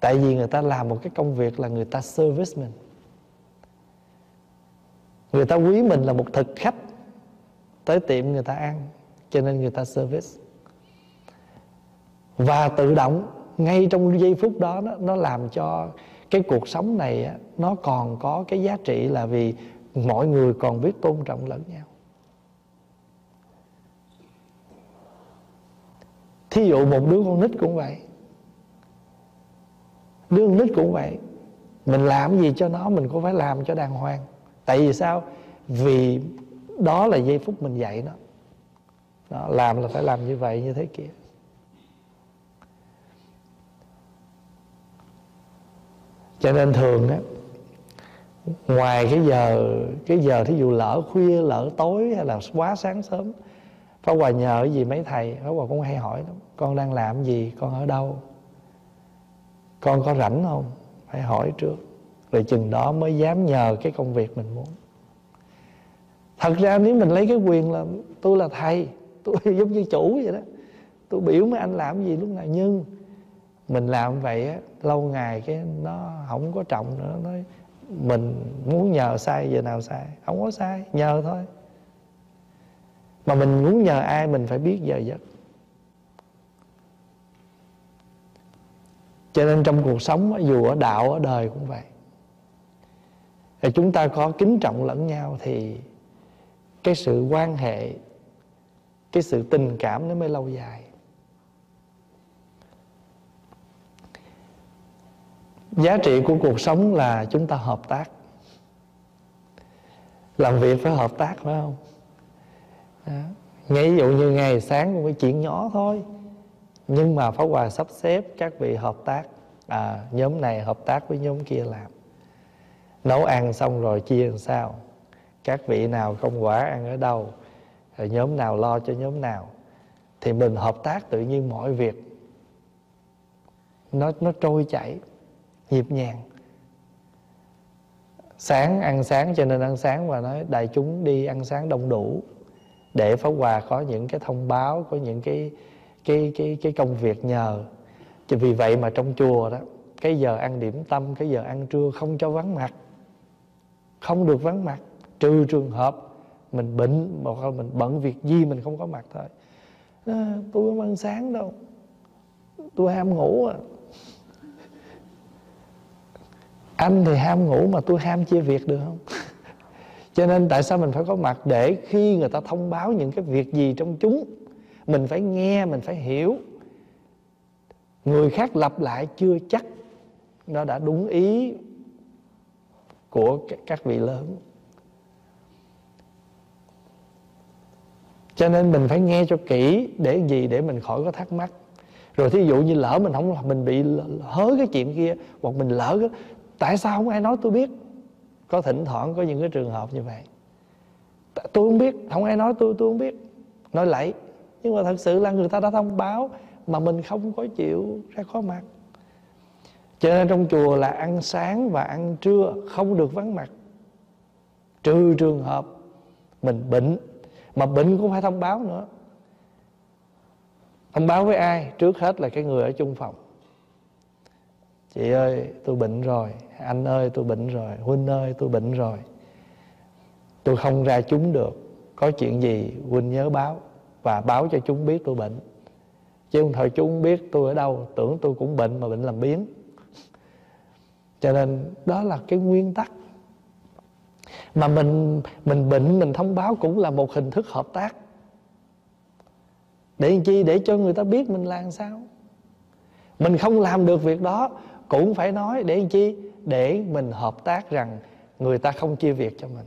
tại vì người ta làm một cái công việc là người ta service mình. Người ta quý mình là một thực khách tới tiệm người ta ăn cho nên người ta service. Và tự động ngay trong giây phút đó nó, nó làm cho cái cuộc sống này nó còn có cái giá trị là vì mọi người còn biết tôn trọng lẫn nhau. Thí dụ một đứa con nít cũng vậy đương nít cũng vậy. Mình làm gì cho nó mình cũng phải làm cho đàng hoàng. Tại vì sao? Vì đó là giây phút mình dạy nó. Đó, làm là phải làm như vậy như thế kia. Cho nên thường á ngoài cái giờ cái giờ thí dụ lỡ khuya lỡ tối hay là quá sáng sớm Pháp Hòa nhờ gì mấy thầy? Pháp Hòa cũng hay hỏi lắm Con đang làm gì, con ở đâu? Con có rảnh không? Phải hỏi trước. Rồi chừng đó mới dám nhờ cái công việc mình muốn. Thật ra nếu mình lấy cái quyền là tôi là thầy, tôi *laughs* giống như chủ vậy đó. Tôi biểu mấy anh làm gì lúc nào. Nhưng mình làm vậy á, lâu ngày cái nó không có trọng nữa. Nói, mình muốn nhờ sai, giờ nào sai? Không có sai, nhờ thôi. Mà mình muốn nhờ ai mình phải biết giờ giấc. Cho nên trong cuộc sống dù ở đạo, ở đời cũng vậy. Thì chúng ta có kính trọng lẫn nhau thì cái sự quan hệ, cái sự tình cảm nó mới lâu dài. Giá trị của cuộc sống là chúng ta hợp tác. Làm việc phải hợp tác phải không? Đó. ví dụ như ngày sáng cũng phải chuyện nhỏ thôi nhưng mà Pháp Hòa sắp xếp các vị hợp tác à, nhóm này hợp tác với nhóm kia làm. Nấu ăn xong rồi chia làm sao? Các vị nào không quả ăn ở đâu? Rồi nhóm nào lo cho nhóm nào? Thì mình hợp tác tự nhiên mọi việc. Nó nó trôi chảy nhịp nhàng. Sáng ăn sáng cho nên ăn sáng và nói đại chúng đi ăn sáng đông đủ. Để pháp hòa có những cái thông báo có những cái cái cái cái công việc nhờ. Cho vì vậy mà trong chùa đó cái giờ ăn điểm tâm cái giờ ăn trưa không cho vắng mặt. Không được vắng mặt. Trừ trường hợp mình bệnh hoặc là mình bận việc gì mình không có mặt thôi. À, tôi không ăn sáng đâu. Tôi ham ngủ à. Anh thì ham ngủ mà tôi ham chia việc được không? *laughs* Cho nên tại sao mình phải có mặt để khi người ta thông báo những cái việc gì trong chúng? Mình phải nghe, mình phải hiểu. Người khác lặp lại chưa chắc nó đã đúng ý của các vị lớn. Cho nên mình phải nghe cho kỹ để gì để mình khỏi có thắc mắc. Rồi thí dụ như lỡ mình không, mình bị hớ cái chuyện kia, hoặc mình lỡ cái, tại sao không ai nói tôi biết? Có thỉnh thoảng có những cái trường hợp như vậy. Tôi không biết, không ai nói tôi tôi không biết. Nói lẫy nhưng mà thật sự là người ta đã thông báo mà mình không có chịu ra có mặt cho nên trong chùa là ăn sáng và ăn trưa không được vắng mặt. Trừ trường hợp mình bệnh, mà bệnh cũng phải thông báo nữa. Thông báo với ai? Trước hết là cái người ở chung phòng. Chị ơi, tôi bệnh rồi. Anh ơi, tôi bệnh rồi. Huynh ơi, tôi bệnh rồi. Tôi không ra chúng được. Có chuyện gì, huynh nhớ báo và báo cho chúng biết tôi bệnh. Chứ không thôi, chúng biết tôi ở đâu, tưởng tôi cũng bệnh mà bệnh làm biến cho nên đó là cái nguyên tắc. Mà mình mình bệnh, mình thông báo cũng là một hình thức hợp tác. Để chi? Để cho người ta biết mình làm sao. Mình không làm được việc đó, cũng phải nói để chi? Để mình hợp tác rằng người ta không chia việc cho mình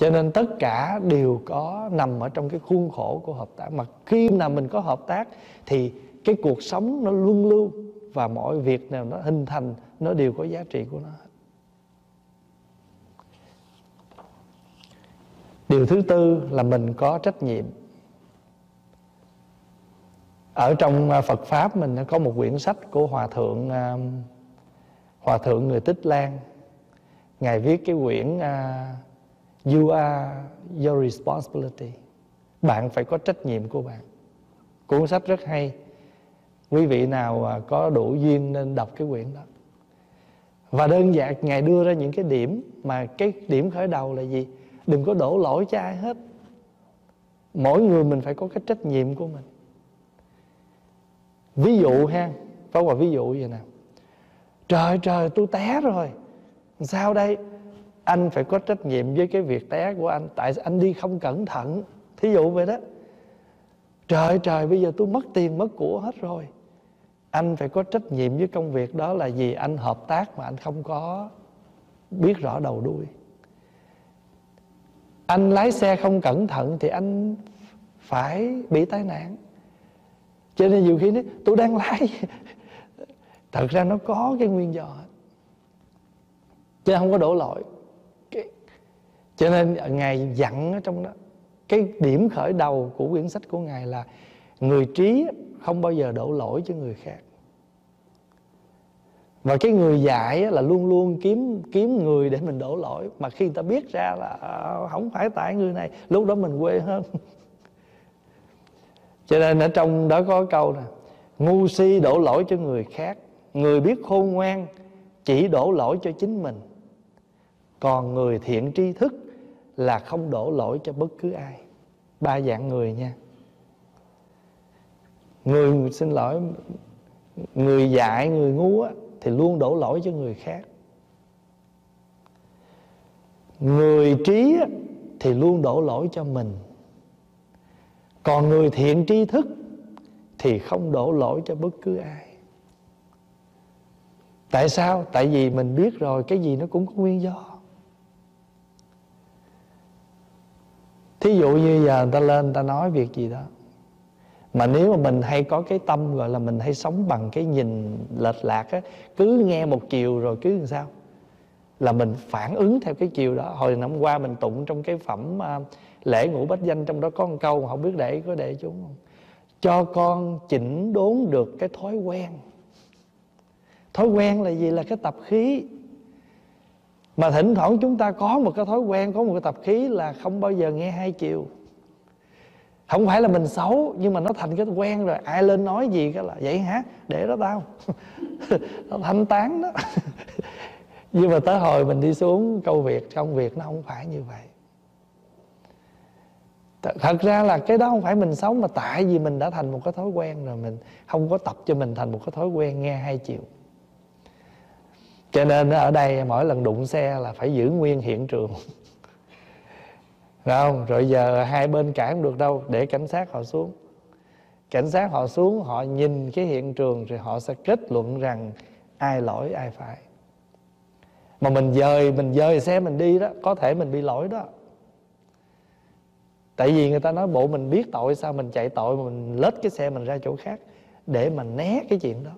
cho nên tất cả đều có nằm ở trong cái khuôn khổ của hợp tác. Mà khi nào mình có hợp tác thì cái cuộc sống nó luân lưu và mọi việc nào nó hình thành nó đều có giá trị của nó điều thứ tư là mình có trách nhiệm. Ở trong à, Phật pháp mình có một quyển sách của hòa thượng à, hòa thượng người Tích Lan. Ngài viết cái quyển uh, You are your responsibility. Bạn phải có trách nhiệm của bạn. Cuốn sách rất hay. Quý vị nào à, có đủ duyên nên đọc cái quyển đó. Và đơn giản, ngài đưa ra những cái điểm mà cái điểm khởi đầu là gì? Đừng có đổ lỗi cho ai hết. Mỗi người mình phải có cái trách nhiệm của mình. Ví dụ ha, có hòa ví dụ vậy nè. Trời trời, tôi té rồi. Sao đây? Anh phải có trách nhiệm với cái việc té của anh. Tại anh đi không cẩn thận? Thí dụ vậy đó. Trời trời, bây giờ tôi mất tiền, mất của hết rồi. Anh phải có trách nhiệm với công việc đó là gì? Anh hợp tác mà anh không có biết rõ đầu đuôi. Anh lái xe không cẩn thận thì anh phải bị tai nạn. Cho nên nhiều khi nói, tôi đang lái. *laughs* Thật ra nó có cái nguyên do. Chứ không có đổ lỗi cho nên ngài dặn ở trong đó, cái điểm khởi đầu của quyển sách của ngài là người trí không bao giờ đổ lỗi cho người khác. Và cái người dạy là luôn luôn kiếm kiếm người để mình đổ lỗi. Mà khi người ta biết ra là à, không phải tại người này, lúc đó mình quê hơn. *laughs* Cho nên ở trong đó có câu nè, ngu si đổ lỗi cho người khác. Người biết khôn ngoan chỉ đổ lỗi cho chính mình. Còn người thiện tri thức là không đổ lỗi cho bất cứ ai. Ba dạng người nha. Người xin lỗi người dạy người ngu á, thì luôn đổ lỗi cho người khác. Người trí á, thì luôn đổ lỗi cho mình. Còn người thiện tri thức thì không đổ lỗi cho bất cứ ai. Tại sao? Tại vì mình biết rồi cái gì nó cũng có nguyên do. Thí dụ như giờ người ta lên người ta nói việc gì đó. Mà nếu mà mình hay có cái tâm gọi là mình hay sống bằng cái nhìn lệch lạc á cứ nghe một chiều rồi cứ làm sao? Là mình phản ứng theo cái chiều đó. Hồi năm qua mình tụng trong cái phẩm uh, lễ ngũ bách danh trong đó có một câu mà không biết để có để chúng không? Cho con chỉnh đốn được cái thói quen. Thói quen là gì? Là cái tập khí mà thỉnh thoảng chúng ta có một cái thói quen, có một cái tập khí là không bao giờ nghe hai chiều. Không phải là mình xấu, nhưng mà nó thành cái quen rồi. Ai lên nói gì cái là, vậy hả? Để đó tao. *laughs* Nó thanh tán đó. *laughs* Nhưng mà tới hồi mình đi xuống câu việc công việc nó không phải như vậy. Thật ra là cái đó không phải mình xấu, mà tại vì mình đã thành một cái thói quen rồi, mình không có tập cho mình thành một cái thói quen nghe hai chiều cho nên ở đây mỗi lần đụng xe là phải giữ nguyên hiện trường. *laughs* Không? Rồi giờ hai bên cãi không được đâu, để cảnh sát họ xuống. Cảnh sát họ xuống, họ nhìn cái hiện trường rồi họ sẽ kết luận rằng ai lỗi, ai phải. Mà mình dời mình dời xe mình đi đó, có thể mình bị lỗi đó. Tại vì người ta nói bộ mình biết tội, sao mình chạy tội mà mình lết cái xe mình ra chỗ khác để mà né cái chuyện đó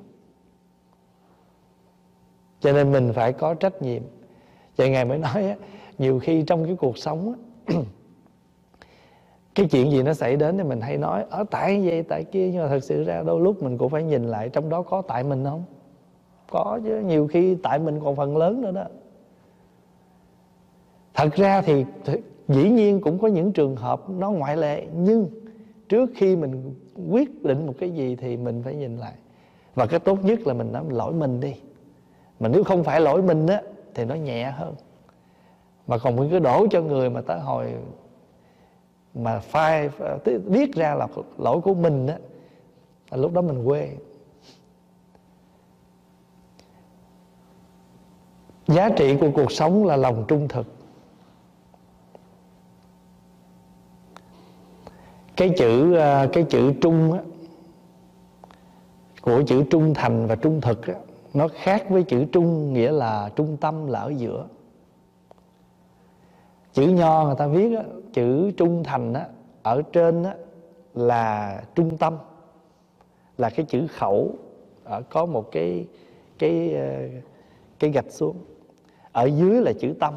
cho nên mình phải có trách nhiệm. Vậy ngài mới nói á, nhiều khi trong cái cuộc sống á, *clears throat* cái chuyện gì nó xảy đến thì mình hay nói ở tại vậy tại kia. Nhưng mà thật sự ra đôi lúc mình cũng phải nhìn lại trong đó có tại mình không? Có chứ nhiều khi tại mình còn phần lớn nữa đó. Thật ra thì dĩ nhiên cũng có những trường hợp nó ngoại lệ nhưng trước khi mình quyết định một cái gì thì mình phải nhìn lại. Và cái tốt nhất là mình nói lỗi mình đi mà nếu không phải lỗi mình á, thì nó nhẹ hơn. Mà còn mình cứ đổ cho người mà tới hồi mà phai biết ra là lỗi của mình á lúc đó mình quê. Giá trị của cuộc sống là lòng trung thực. Cái chữ ờ, cái chữ trung á, của chữ trung thành và trung thực á nó khác với chữ trung nghĩa là trung tâm là ở giữa. Chữ nho người ta viết á, chữ trung thành á, ở trên á, là trung tâm là cái chữ khẩu ở có một cái cái ờ, cái gạch xuống. Ở dưới là chữ tâm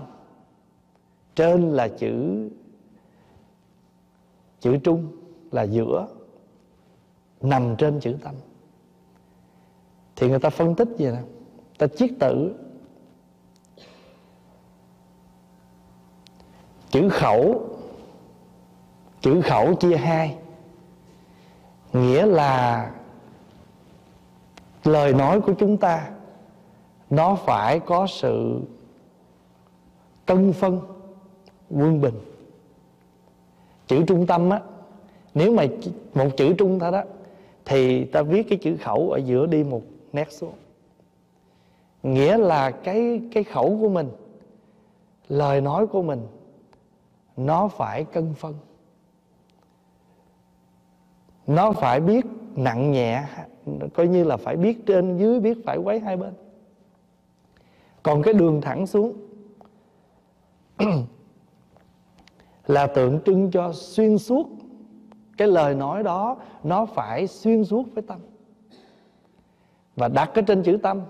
trên là chữ chữ trung là giữa nằm trên chữ tâm thì người ta phân tích gì nè. Ta chiết tử. Chữ khẩu. Chữ khẩu chia hai. Nghĩa là lời nói của chúng ta, nó phải có sự cân phân, quân bình. Chữ trung tâm á, nếu mà một chữ trung thôi đó, thì ta viết cái chữ khẩu ở giữa đi một nét xuống. Nghĩa là cái cái khẩu của mình, lời nói của mình, nó phải cân phân. Nó phải biết nặng nhẹ, coi như là phải biết trên, dưới biết phải quấy hai bên. Còn cái đường thẳng xuống *clears throat* là tượng trưng cho xuyên suốt. Cái lời nói đó, nó phải xuyên suốt với tâm và đặt cái trên chữ tâm,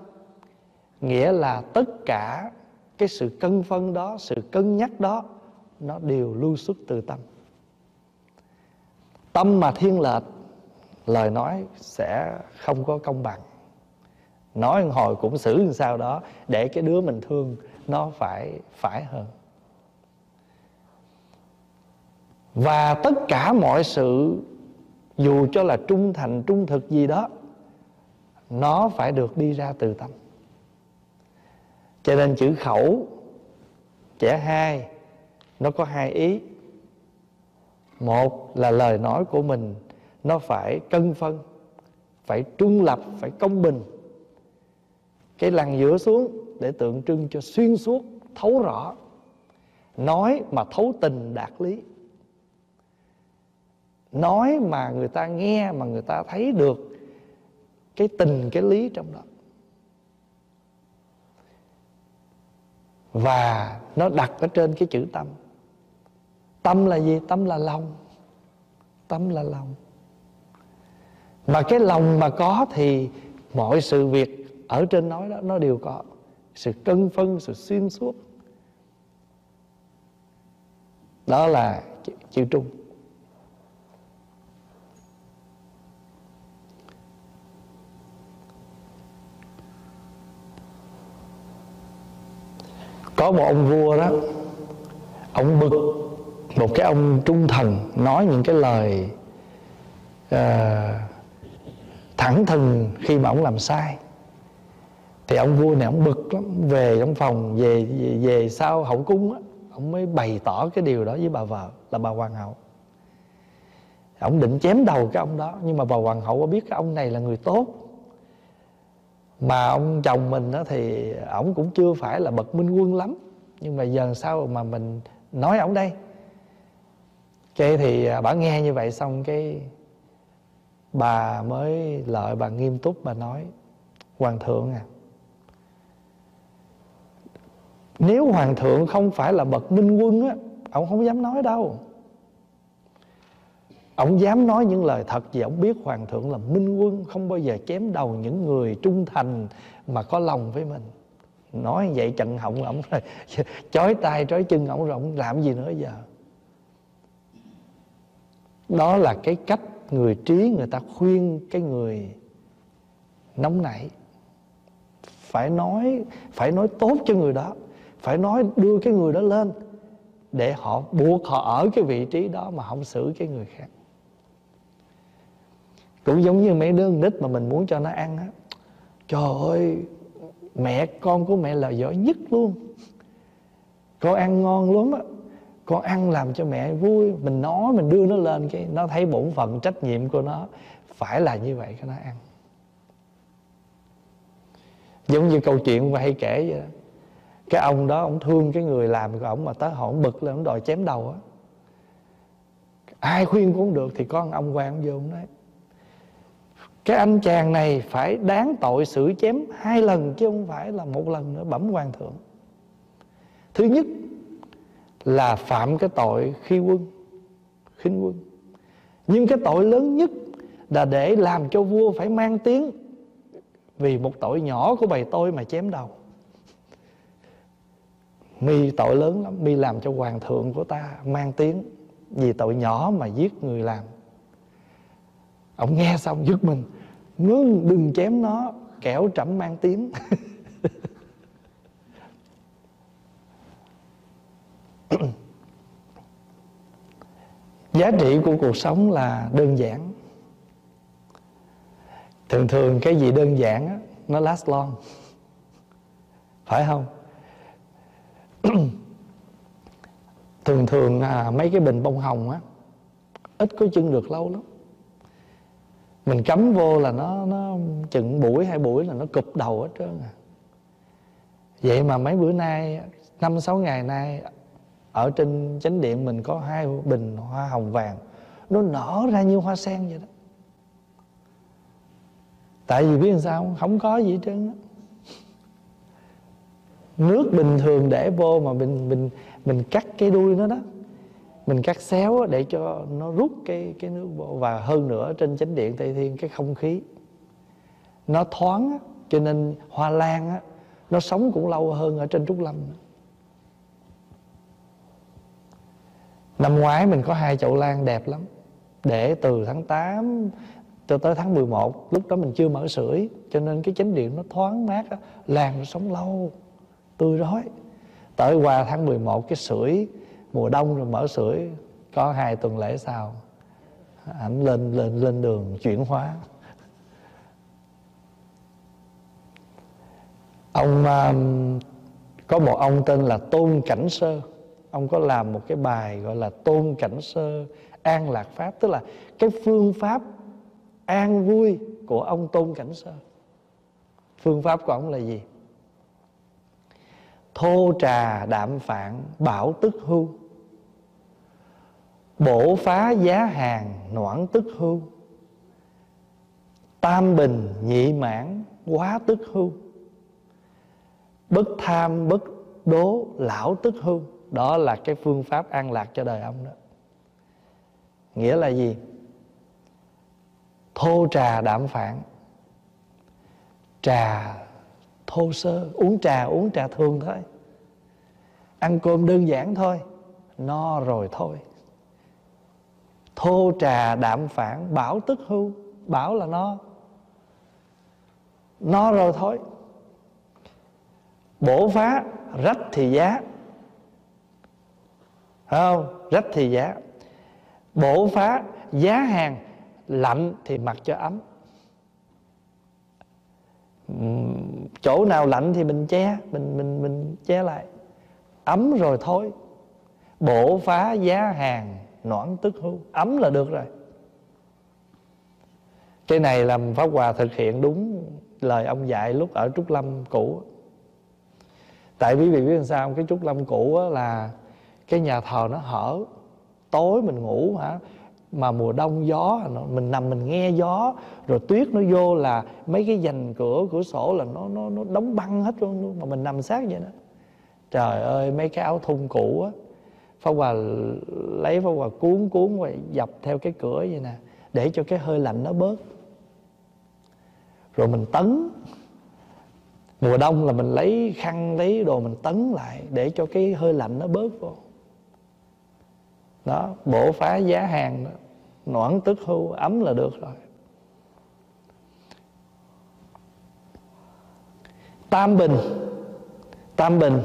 nghĩa là tất cả cái sự cân phân đó, sự cân nhắc đó, nó đều lưu xuất từ tâm. Tâm mà thiên lệch, lời nói sẽ không có công bằng. Nói hồi cũng xử làm sao đó, để cái đứa mình thương nó phải phải hơn. Và tất cả mọi sự, dù cho là trung thành, trung thực gì đó nó phải được đi ra từ tâm. Cho nên chữ khẩu trẻ hai, nó có hai ý. Một là lời nói của mình, nó phải cân phân, phải trung lập, phải công bình. Cái lằn giữa xuống để tượng trưng cho xuyên suốt, thấu rõ. Nói mà thấu tình đạt lý. Nói mà người ta nghe, mà người ta thấy được cái tình cái lý trong đó. Và nó đặt ở trên cái chữ tâm. Tâm là gì? Tâm là lòng. Tâm là lòng. Mà cái lòng mà có thì mọi sự việc ở trên nói đó nó đều có. Sự cân phân sự xuyên suốt. Đó là chữ, chữ trung. Có một ông vua đó ông bực một cái ông trung thần nói những cái lời uh, thẳng thừng khi mà ông làm sai. Thì ông vua này ông bực lắm về trong phòng về về, về sau hậu cung á ông mới bày tỏ cái điều đó với bà vợ là bà hoàng hậu. Ông định chém đầu cái ông đó nhưng mà bà hoàng hậu có biết cái ông này là người tốt mà ông chồng mình đó thì ổng cũng chưa phải là bậc minh quân lắm. Nhưng mà giờ sao mà mình nói ổng đây? Cái thì à, bà nghe như vậy xong cái bà mới lợi bà nghiêm túc bà nói, hoàng thượng à nếu hoàng thượng không phải là bậc minh quân á ông không dám nói đâu ông dám nói những lời thật vì ông biết hoàng thượng là minh quân, không bao giờ chém đầu những người trung thành mà có lòng với mình. Nói vậy trận họng ổng rồi, *laughs* chói tay trói chân ổng rồi ông làm gì nữa giờ? Đó là cái cách người trí người ta khuyên cái người nóng nảy. Phải nói phải nói tốt cho người đó, phải nói đưa cái người đó lên để họ buộc họ ở cái vị trí đó mà không xử cái người khác cũng giống như mấy đứa nít mà mình muốn cho nó ăn á. Trời ơi, mẹ con của mẹ là giỏi nhất luôn. Con ăn ngon lắm á. Con ăn làm cho mẹ vui. Mình nói, mình đưa nó lên cái, nó thấy bổn phận, trách nhiệm của nó. Phải là như vậy cho nó ăn. Giống như câu chuyện mà hay kể vậy đó. cái ông đó, ông thương cái người làm của ông mà tới họ ông bực lên, ông đòi chém đầu á. Ai khuyên cũng được, thì con ông quan vô ông nói cái anh chàng này phải đáng tội xử chém hai lần chứ không phải là một lần nữa, bẩm hoàng thượng. Thứ nhất là phạm cái tội khi quân, khinh quân. Nhưng cái tội lớn nhất là để làm cho vua phải mang tiếng vì một tội nhỏ của bầy tôi mà chém đầu. Mi tội lớn lắm, mi làm cho hoàng thượng của ta mang tiếng vì tội nhỏ mà giết người làm ông nghe xong dứt mình. Ngưng đừng chém nó kẻo trẫm mang tiếng giá trị của cuộc sống là đơn giản. Thường thường cái gì đơn giản á, nó last long. Phải không? Thường thường à, mấy cái bình bông hồng á ít có chân được lâu lắm mình cắm vô là nó nó chừng buổi, hai buổi là nó cụp đầu hết trơn à. Vậy mà mấy bữa nay, năm, sáu ngày nay, ở trên chánh điện mình có hai bình hoa hồng vàng. Nó nở ra như hoa sen vậy đó. Tại vì biết làm sao không? Có gì hết trơn á. Nước bình thường để vô mà mình mình mình cắt cái đuôi nó đó mình cắt xéo để cho nó rút cái cái nước vô và hơn nữa trên chánh điện tây thiên cái không khí. Nó thoáng cho nên hoa lan á nó sống cũng lâu hơn ở trên trúc lâm. Năm ngoái mình có hai chậu lan đẹp lắm để từ tháng 8 cho tới tháng 11 lúc đó mình chưa mở sưởi cho nên cái chánh điện nó thoáng mát á, lan nó sống lâu tươi rói. Tới qua tháng 11 cái sưởi mùa đông rồi mở sưởi có hai tuần lễ sau ảnh lên lên lên đường chuyển hóa. Ông um, có một ông tên là tôn cảnh sơ. Ông có làm một cái bài gọi là tôn cảnh sơ an lạc pháp tức là cái phương pháp an vui của ông tôn cảnh sơ. Phương pháp của ông là gì? Thô trà đạm phạn bảo tức hưu bổ phá giá hàng noãn tức hưu. Tam bình nhị mãn quá tức hưu. Bất tham bất đố lão tức hưu. Đó là cái phương pháp an lạc cho đời ông đó. Nghĩa là gì? Thô trà đạm phản trà thô sơ. Uống trà uống trà thường thôi. Ăn cơm đơn giản thôi. No rồi thôi thô trà đạm phản bảo tức hưu, bảo là no no rồi thôi. Bổ phá, rách thì giá. Không? Rách thì giá. Bổ phá, giá hàng, lạnh thì mặc cho ấm. Chỗ nào lạnh thì mình che, mình mình mình che lại. Ấm rồi thôi. Bổ phá giá hàng noãn tức hưu, ấm là được rồi. Cái này làm pháp hòa thực hiện đúng lời ông dạy lúc ở trúc lâm cũ. Tại quý vị biết làm sao cái trúc lâm cũ là cái nhà thờ nó hở. Tối mình ngủ hả? Mà mùa đông gió, mình nằm mình nghe gió, rồi tuyết nó vô là mấy cái dành cửa cửa sổ là nó nó nó đóng băng hết luôn, mà mình nằm sát vậy đó. Trời ơi, mấy cái áo thun cũ á. Pháp Hòa lấy Pháp Hòa cuốn cuốn và dập theo cái cửa vậy nè, Để cho cái hơi lạnh nó bớt. Rồi mình tấn. Mùa đông là mình lấy khăn, lấy đồ mình tấn lại Để cho cái hơi lạnh nó bớt vô. Đó, Bổ phá giá hàng đó. Noãn tức hưu ấm là được rồi. Tam bình. Tam bình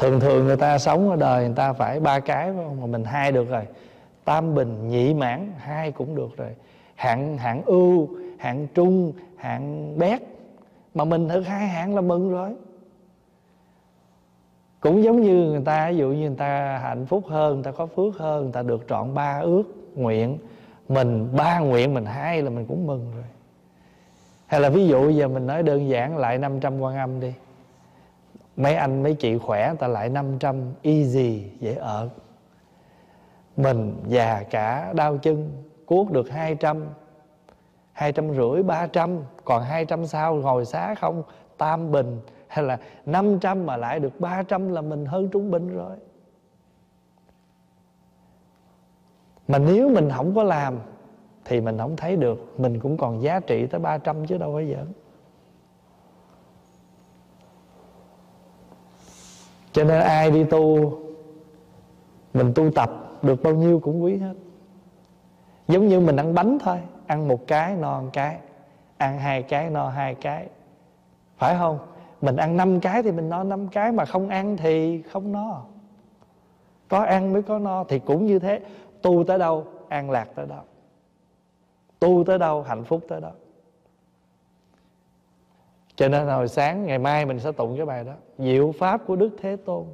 thường thường người ta sống ở đời người ta phải ba cái, phải không? Mà mình hai được rồi. Tam bình, nhị mãn, hai cũng được rồi. Hạng hạng ưu, hạng trung, hạng bét. Mà mình thử hai hạng là mừng rồi. Cũng giống như người ta, ví dụ như người ta hạnh phúc hơn, người ta có phước hơn, người ta được trọn ba ước nguyện. Mình, ba nguyện mình, hai là mình cũng mừng rồi. Hay là ví dụ giờ mình nói đơn giản lại 500 quan âm đi mấy anh, mấy chị khỏe ta lại 500 easy dễ ở. Mình già cả, đau chân, cuốc được 200 200 rưỡi 300 còn 200 sao ngồi xá không? Tam bình, hay là 500 mà lại được 300 là mình hơn trung bình rồi. Mà nếu mình không có làm, thì mình không thấy được, mình cũng còn giá trị tới 300 chứ đâu có giỡn. Cho nên ai đi tu, mình tu tập, được bao nhiêu cũng quý hết. Giống như mình ăn bánh thôi, ăn một cái no một cái, ăn hai cái no hai cái. Phải không? Mình ăn năm cái thì mình no năm cái, mà không ăn thì không no. Có ăn mới có no, thì cũng như thế. Tu tới đâu, an lạc tới đâu. Tu tới đâu, hạnh phúc tới đó cho nên hồi sáng, ngày mai mình sẽ tụng cái bài đó. Diệu pháp của đức thế tôn.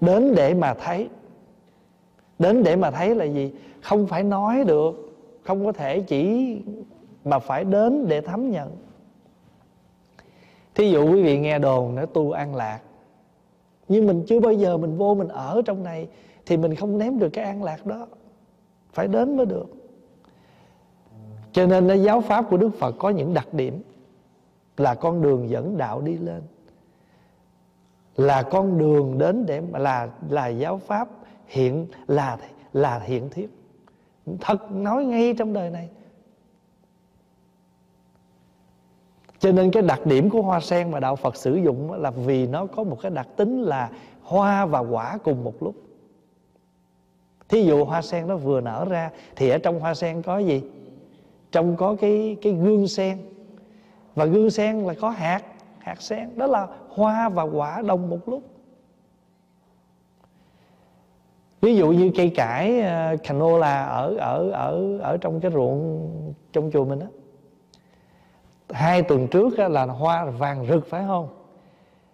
Đến để mà thấy. Đến để mà thấy là gì? Không phải nói được. Không có thể chỉ mà phải đến để thấm nhận. Thí dụ quý vị nghe đồn nó tu an lạc. Nhưng mình chưa bao giờ mình vô mình ở trong này thì mình không ném được cái an lạc đó. Phải đến mới được cho nên là giáo pháp của đức phật có những đặc điểm là con đường dẫn đạo đi lên, là con đường đến để mà là là giáo pháp hiện, là là hiện thiết thật nói ngay trong đời này. Cho nên cái đặc điểm của hoa sen mà đạo Phật sử dụng là vì nó có một cái đặc tính là hoa và quả cùng một lúc. Thí dụ hoa sen nó vừa nở ra, thì ở trong hoa sen có gì? Trong có cái cái gương sen. Và gương sen là có hạt hạt sen. Đó là hoa và quả đồng một lúc. Ví dụ như cây cải ờ, canola ở ở ở ở trong cái ruộng, trong chùa mình đó hai tuần trước là hoa vàng rực, phải không?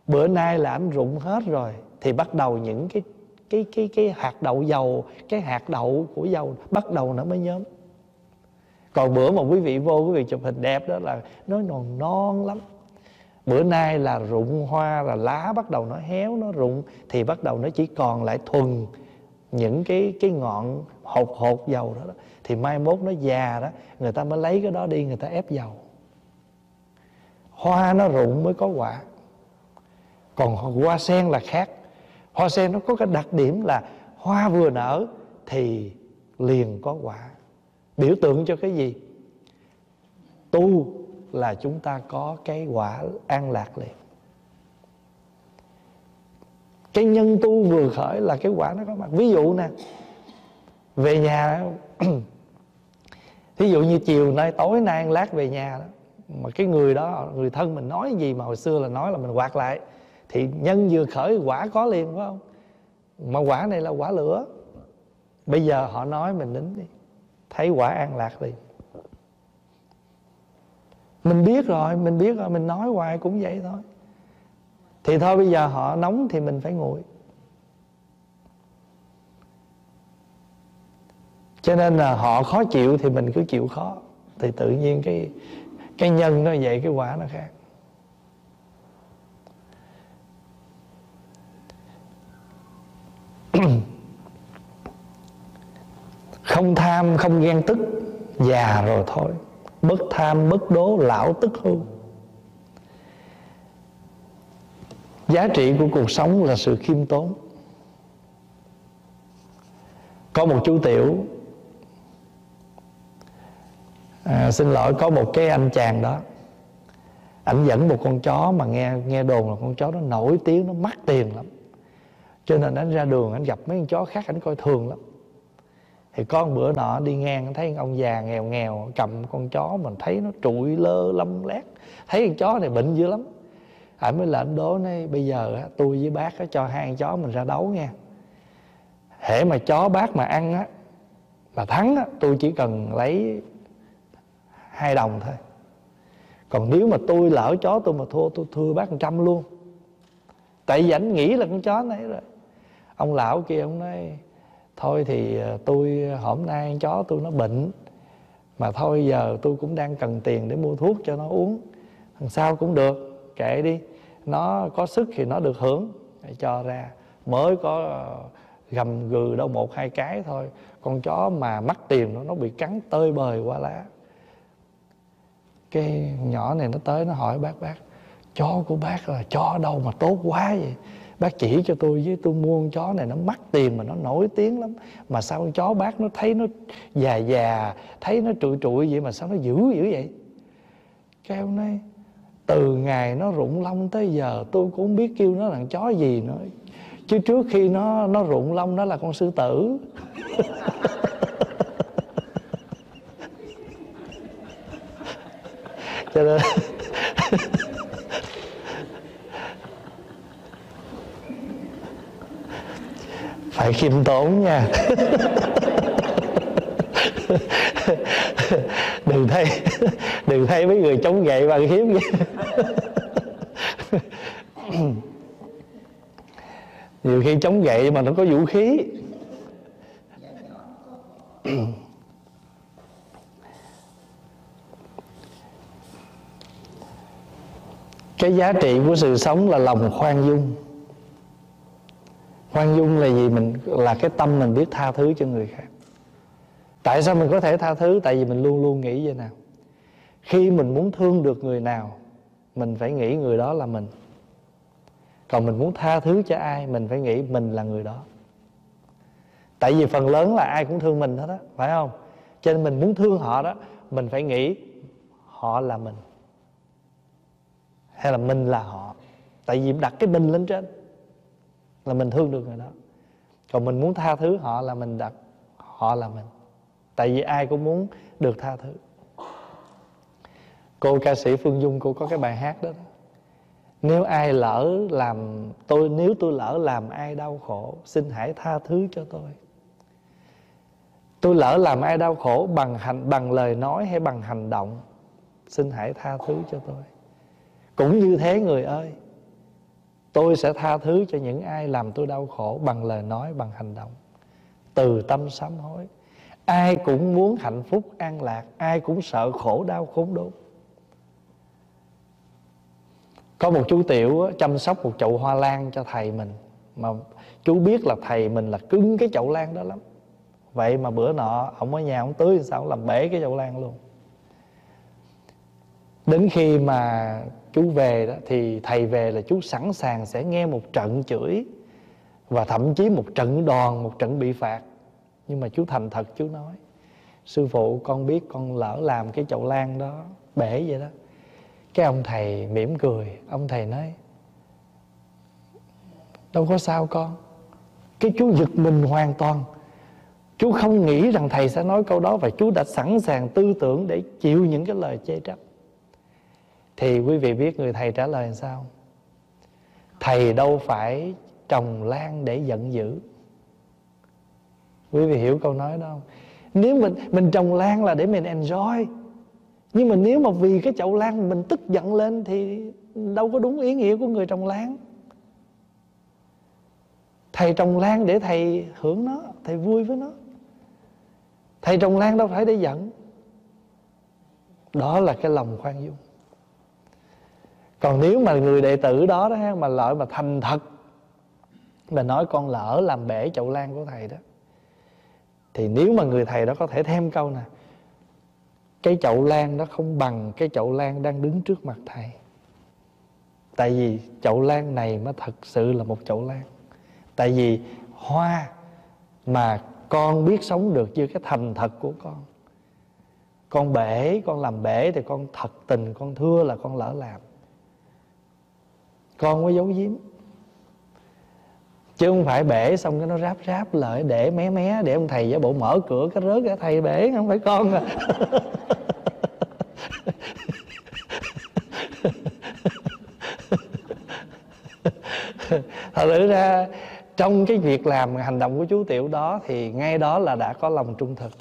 Bữa nay là ảnh rụng hết rồi, thì bắt đầu những cái cái cái cái hạt đậu dầu, cái hạt đậu của dầu bắt đầu nó mới nhóm còn bữa mà quý vị vô quý vị chụp hình đẹp đó là nó non non lắm. Bữa nay là rụng hoa là lá bắt đầu nó héo nó rụng thì bắt đầu nó chỉ còn lại thuần những cái cái ngọn hột hột dầu đó, đó. Thì mai mốt nó già đó người ta mới lấy cái đó đi người ta ép dầu. Hoa nó rụng mới có quả. Còn hoa sen là khác. Hoa sen nó có cái đặc điểm là hoa vừa nở thì liền có quả biểu tượng cho cái gì? Tu là chúng ta có cái quả an lạc liền. Cái nhân tu vừa khởi là cái quả nó có mặt. Ví dụ nè, về nhà ví *clears throat* dụ như chiều nay, tối nay lát về nhà đó, mà cái người đó, người thân mình nói gì mà hồi xưa là nói là mình quạt lại, thì nhân vừa khởi quả có liền, phải không? Mà quả này là quả lửa. Bây giờ họ nói mình nín đi thấy quả an lạc liền. Mình biết rồi, mình biết rồi, mình nói hoài cũng vậy thôi. Thì thôi bây giờ họ nóng thì mình phải nguội. Cho nên là họ khó chịu thì mình cứ chịu khó. Thì tự nhiên cái cái nhân nó vậy, cái quả nó khác. *clears throat* không tham không ghen tức già rồi thôi. Bất tham bất đố lão tức hư. Giá trị của cuộc sống là sự khiêm tốn. Có một chú tiểu. À, xin lỗi có một cái anh chàng đó. Ảnh dẫn một con chó mà nghe nghe đồn là con chó đó nổi tiếng nó mắc tiền lắm. Cho nên anh ra đường anh gặp mấy con chó khác anh coi thường lắm thì có một bữa nọ đi ngang thấy ông già nghèo nghèo cầm con chó mình thấy nó trụi lơ lâm lét. Thấy con chó này bệnh dữ lắm. Ảnh mới lệnh đố nói bây giờ á, tôi với bác á, cho hai con chó mình ra đấu nha. Hễ mà chó bác mà ăn á mà thắng á, tôi chỉ cần lấy hai đồng thôi. Còn nếu mà tôi lỡ chó tôi mà thua tôi thua bác một trăm luôn. Tại vì ảnh nghĩ là con chó này rồi. Ông lão kia ông nói thôi thì ờ, tôi ờ, hôm nay chó tôi nó bệnh, mà thôi giờ tôi cũng đang cần tiền để mua thuốc cho nó uống. Thằng sau cũng được, kệ đi. Nó có sức thì nó được hưởng. Để cho ra. Mới có ờ, gầm gừ đâu một, hai cái thôi. Con chó mà mắc tiền nó nó bị cắn tơi bời qua lá. Cái nhỏ này nó tới nó hỏi bác bác, chó của bác là chó đâu mà tốt quá vậy? Bác chỉ cho tôi với tôi mua con chó này, nó mắc tiền mà nó nổi tiếng lắm. Mà sao con chó bác nó thấy nó già già, thấy nó trụi trụi vậy mà sao nó dữ dữ vậy? Cái ông nói, từ ngày nó rụng lông tới giờ tôi cũng không biết kêu nó là chó gì nữa. Chứ trước khi nó nó rụng lông nó là con sư tử. *laughs* Cho nên phải khiêm tốn nha. Đừng thấy đừng thấy mấy người chống gậy bằng khiếm vậy nhiều khi chống gậy mà nó có vũ khí. Cái giá trị của sự sống là lòng khoan dung khoan dung là gì? Mình là cái tâm mình biết tha thứ cho người khác. Tại sao mình có thể tha thứ? Tại vì mình luôn luôn nghĩ vậy nào khi mình muốn thương được người nào, mình phải nghĩ người đó là mình. Còn mình muốn tha thứ cho ai, mình phải nghĩ mình là người đó. Tại vì phần lớn là ai cũng thương mình hết á, phải không? Cho nên mình muốn thương họ đó, mình phải nghĩ họ là mình. Hay là mình là họ. Tại vì đặt cái mình lên trên là mình thương được người đó. Còn mình muốn tha thứ, họ là mình đặt, họ là mình. Tại vì ai cũng muốn được tha thứ. Cô ca sĩ phương dung, cô có cái bài hát đó. Nếu ai lỡ làm tôi, nếu tôi lỡ làm ai đau khổ, xin hãy tha thứ cho tôi. Tôi lỡ làm ai đau khổ bằng hành, bằng lời nói hay bằng hành động, xin hãy tha thứ cho tôi. Cũng như thế, người ơi tôi sẽ tha thứ cho những ai làm tôi đau khổ bằng lời nói, bằng hành động. Từ tâm sám hối. Ai cũng muốn hạnh phúc, an lạc, ai cũng sợ khổ, đau, khốn đốn. Có một chú tiểu chăm sóc một chậu hoa lan cho thầy mình, mà chú biết là thầy mình là cứng cái chậu lan đó lắm. Vậy mà bữa nọ, ông ở nhà ông tưới sao làm bể cái chậu lan luôn. Đến khi mà chú về đó, thì thầy về là chú sẵn sàng sẽ nghe một trận chửi và thậm chí một trận đòn, một trận bị phạt. Nhưng mà chú thành thật, chú nói, sư phụ, con biết con lỡ làm cái chậu lan đó, bể vậy đó. Cái ông thầy mỉm cười, ông thầy nói, đâu có sao con. Cái chú giật mình hoàn toàn. Chú không nghĩ rằng thầy sẽ nói câu đó và chú đã sẵn sàng tư tưởng để chịu những cái lời chê trách thì quý vị biết người thầy trả lời làm sao? Thầy đâu phải trồng lan để giận dữ. Quý vị hiểu câu nói đó không? Nếu mình mình trồng lan là để mình enjoy. Nhưng mà nếu mà vì cái chậu lan mình tức giận lên thì đâu có đúng ý nghĩa của người trồng lan. Thầy trồng lan để thầy hưởng nó, thầy vui với nó. Thầy trồng lan đâu phải để giận. Đó là cái lòng khoan dung còn nếu mà người đệ tử đó đó mà lợi mà thành thật, mà nói con lỡ làm bể chậu lan của thầy đó, thì nếu mà người thầy đó có thể thêm câu nè, cái chậu lan đó không bằng cái chậu lan đang đứng trước mặt thầy. Tại vì chậu lan này mới thật sự là một chậu lan. Tại vì hoa mà con biết sống được như cái thành thật của con. Con bể, con làm bể thì con thật tình, con thưa là con lỡ làm con có giấu giếm. Chứ không phải bể xong cái nó ráp ráp lại để mé mé, để ông thầy giả bộ mở cửa cái rớt cái thầy bể, không phải con à. Thật sự ra, trong cái việc làm hành động của chú tiểu đó thì ngay đó là đã có lòng trung thực.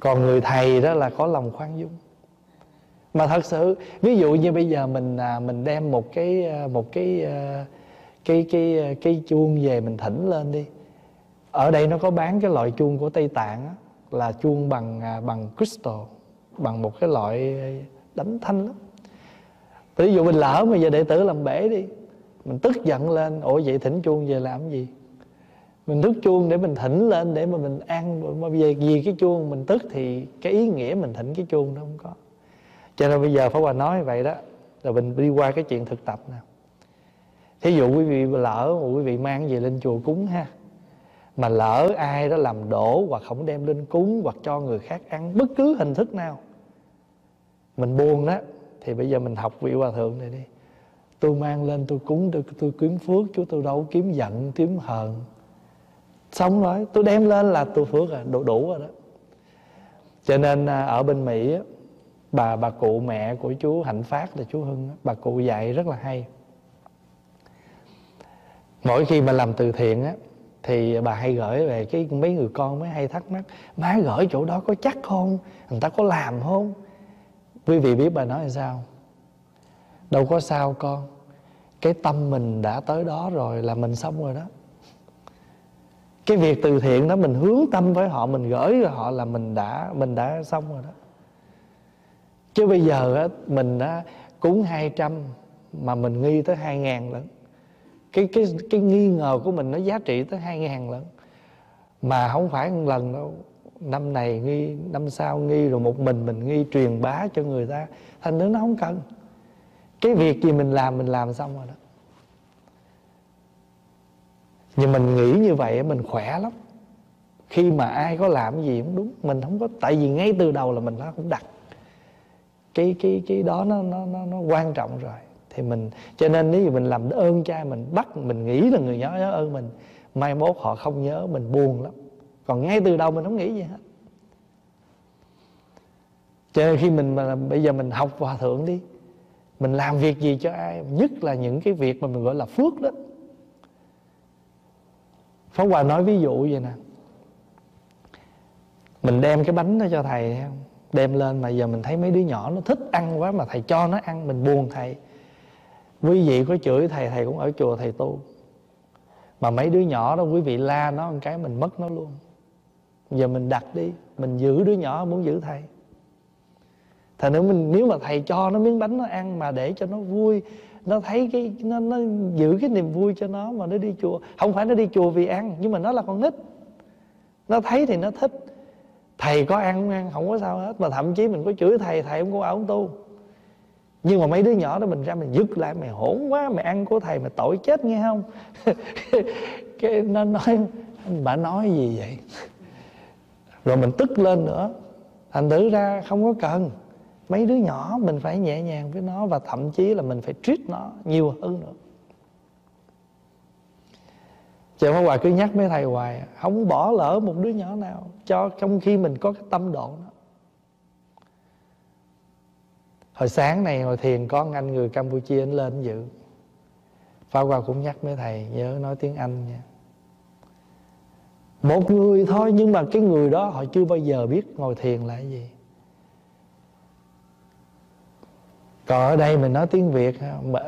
Còn người thầy đó là có lòng khoan dung mà thật sự ví dụ như bây giờ mình à, mình đem một cái à, một cái à, cái cái à, cái chuông về mình thỉnh lên đi. Ở đây nó có bán cái loại chuông của tây tạng á, là chuông bằng à, bằng crystal bằng một cái loại đánh thanh lắm. Ví dụ mình lỡ mà giờ đệ tử làm bể đi mình tức giận lên ủa vậy thỉnh chuông về làm gì? Mình thức chuông để mình thỉnh lên để mà mình ăn mà về vì cái chuông mình tức thì cái ý nghĩa mình thỉnh cái chuông nó không có cho nên bây giờ Pháp Hòa nói vậy đó là mình đi qua cái chuyện thực tập nào Thí dụ quý vị lỡ mà quý vị mang về lên chùa cúng ha Mà lỡ ai đó làm đổ Hoặc không đem lên cúng Hoặc cho người khác ăn Bất cứ hình thức nào Mình buồn đó Thì bây giờ mình học vị hòa thượng này đi. Tôi mang lên tôi cúng tôi, tôi kiếm phước Chú tôi đâu kiếm giận kiếm hờn. Xong rồi tôi đem lên là tôi phước rồi đủ, đủ rồi đó. Cho nên à, ở bên Mỹ á bà bà cụ mẹ của chú hạnh phát là chú hưng bà cụ dạy rất là hay. Mỗi khi mà làm từ thiện á, thì bà hay gửi về cái mấy người con mới hay thắc mắc, má gửi chỗ đó có chắc không? Người ta có làm không? Quý vị biết bà nói là sao? Đâu có sao con. Cái tâm mình đã tới đó rồi là mình xong rồi đó. Cái việc từ thiện đó mình hướng tâm với họ, mình gửi cho họ là mình đã mình đã xong rồi đó chứ bây giờ á, mình á, cúng 200 mà mình nghi tới 2 ngàn lận. Cái cái cái nghi ngờ của mình nó giá trị tới 2 ngàn lận. Mà không phải một lần đâu. Năm này nghi năm sau nghi rồi một mình mình nghi truyền bá cho người ta. Thành nữa nó không cần. Cái việc gì mình làm mình làm xong rồi đó. Nhưng mình nghĩ như vậy mình khỏe lắm. Khi mà ai có làm gì cũng đúng. Mình không có tại vì ngay từ đầu là mình đã không đặt cái cái cái đó nó nó nó, nó quan trọng rồi. Thì mình cho nên nếu như mình làm ơn cha mình bắt mình nghĩ là người nhớ nhớ ơn mình mai mốt họ không nhớ mình buồn lắm. Còn ngay từ đầu mình không nghĩ gì hết. Cho nên khi mình mà bây giờ mình học hòa thượng đi mình làm việc gì cho ai nhất là những cái việc mà mình gọi là phước đó. Pháp Hòa nói ví dụ vậy nè. Mình đem cái bánh đó cho thầy không? Đem lên mà giờ mình thấy mấy đứa nhỏ nó thích ăn quá mà thầy cho nó ăn, mình buồn thầy. Quý vị có chửi thầy thầy cũng ở chùa thầy tu. Mà mấy đứa nhỏ đó, quý vị la nó một cái mình mất nó luôn. Giờ mình đặt đi, mình giữ đứa nhỏ muốn giữ thầy. Thầy nếu mình, nếu mà thầy cho nó miếng bánh nó ăn mà để cho nó vui, nó thấy cái, nó nó giữ cái niềm vui cho nó mà nó đi chùa. Không phải nó đi chùa vì ăn, nhưng mà nó là con nít. Nó thấy thì nó thích thầy có ăn không ăn, không có sao hết. Mà thậm chí mình có chửi thầy thầy không có ảo tu. Nhưng mà mấy đứa nhỏ đó mình ra mình dứt lại, mày hỗn quá, mày ăn của thầy mày tội chết nghe không? *laughs* Cái nó nói, bà nói gì vậy? Rồi mình tức lên nữa. Thành thử ra không có cần. Mấy đứa nhỏ mình phải nhẹ nhàng với nó và thậm chí là mình phải treat nó nhiều hơn nữa. Trời Pháp Hòa cứ nhắc mấy thầy hoài, Không bỏ lỡ một đứa nhỏ nào. Cho trong khi mình có cái tâm độ đó. Hồi sáng này ngồi thiền, có anh người Campuchia anh lên dự Pháp qua cũng nhắc mấy thầy, Nhớ nói tiếng Anh nha. Một người thôi, Nhưng mà cái người đó họ chưa bao giờ biết ngồi thiền là cái gì. Còn ở đây mình nói tiếng việt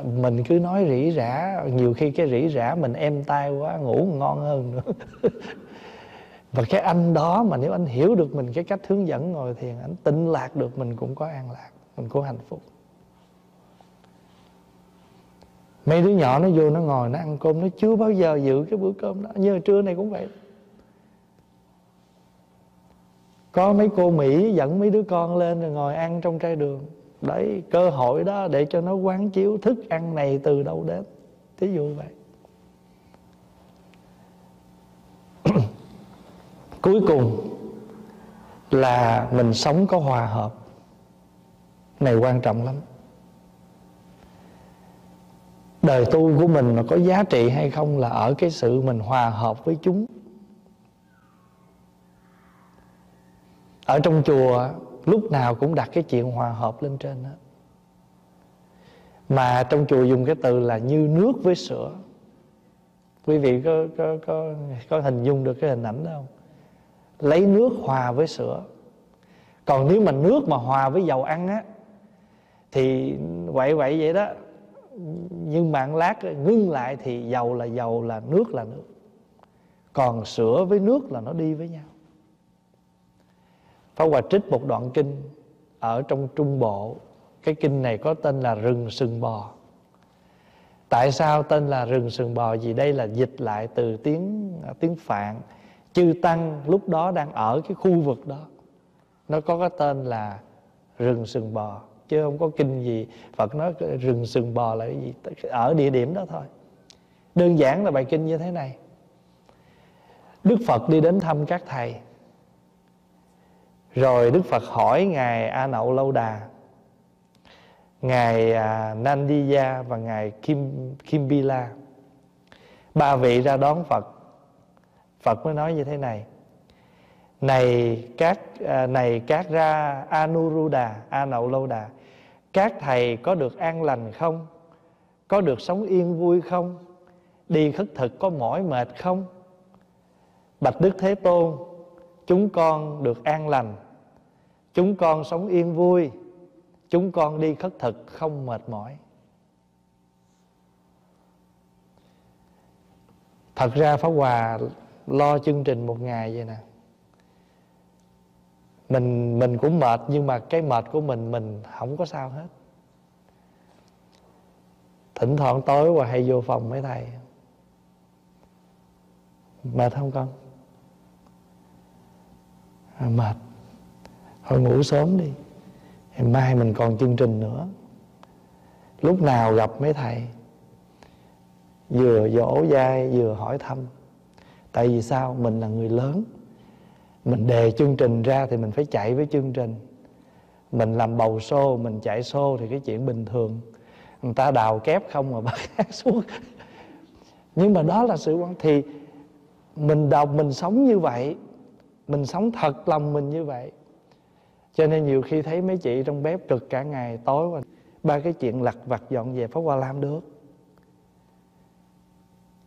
mình cứ nói rỉ rả, nhiều khi cái rỉ rả mình êm tai quá, ngủ ngon hơn nữa. *laughs* và cái anh đó mà nếu anh hiểu được mình cái cách hướng dẫn ngồi thiền, anh tinh lạc được mình cũng có an lạc, mình cũng hạnh phúc. Mấy đứa nhỏ nó vô nó ngồi, nó ăn cơm, nó chưa bao giờ giữ cái bữa cơm đó, như trưa này cũng vậy. Có mấy cô mỹ dẫn mấy đứa con lên rồi ngồi ăn trong trai đường. Đấy, cơ hội đó để cho nó quán chiếu thức ăn này từ đâu đến. Thí dụ vậy. Cuối cùng là mình sống có hòa hợp. Này quan trọng lắm. Đời tu của mình mà có giá trị hay không là ở cái sự mình hòa hợp với chúng. Ở trong chùa, lúc nào cũng đặt cái chuyện hòa hợp lên trên đó mà trong chùa dùng cái từ là như nước với sữa. Quý vị có có có có hình dung được cái hình ảnh đó không? Lấy nước hòa với sữa. Còn nếu mà nước mà hòa với dầu ăn á, thì vậy vậy vậy đó. Nhưng mà lát ngưng lại thì dầu là dầu, là nước là nước. Còn sữa với nước là nó đi với nhau. Pháp Hòa trích một đoạn kinh Ở trong Trung Bộ. Cái kinh này có tên là rừng sừng bò. Tại sao tên là rừng sừng bò? Vì đây là dịch lại từ tiếng tiếng Phạn. Chư Tăng lúc đó đang ở cái khu vực đó. Nó có cái tên là rừng sừng bò Chứ không có kinh gì. Phật nói rừng sừng bò là cái gì? Ở địa điểm đó thôi. Đơn giản là bài kinh như thế này. Đức Phật đi đến thăm các thầy. Rồi đức phật hỏi ngài a nậu lâu đà ngài à, nandiya và ngài kim kimbila ba vị ra đón phật phật mới nói như thế này. Này các à, này các ra anuruddha a nậu lâu đà các thầy có được an lành không? Có được sống yên vui không? Đi khất thực có mỏi mệt không? Bạch đức thế tôn chúng con được an lành. Chúng con sống yên vui. Chúng con đi khất thực không mệt mỏi. Thật ra pháp hòa lo chương trình một ngày vậy nè. Mình mình cũng mệt nhưng mà cái mệt của mình mình không có sao hết. Thỉnh thoảng tối qua hay vô phòng mấy thầy. Mệt không con? À, mệt. Thôi ngủ sớm đi. Ngày mai mình còn chương trình nữa. Lúc nào gặp mấy thầy? Vừa dỗ dai vừa hỏi thăm tại vì sao? Mình là người lớn. Mình đề chương trình ra thì mình phải chạy với chương trình. Mình làm bầu xô, mình chạy xô thì cái chuyện bình thường. Người ta đào kép không mà *laughs* bắt hát xuống nhưng mà đó là sự quan, thì mình đọc mình sống như vậy, mình sống thật lòng mình như vậy. Cho nên nhiều khi thấy mấy chị trong bếp cực cả ngày, tối và ba cái chuyện lặt vặt dọn dẹp, Pháp qua làm được.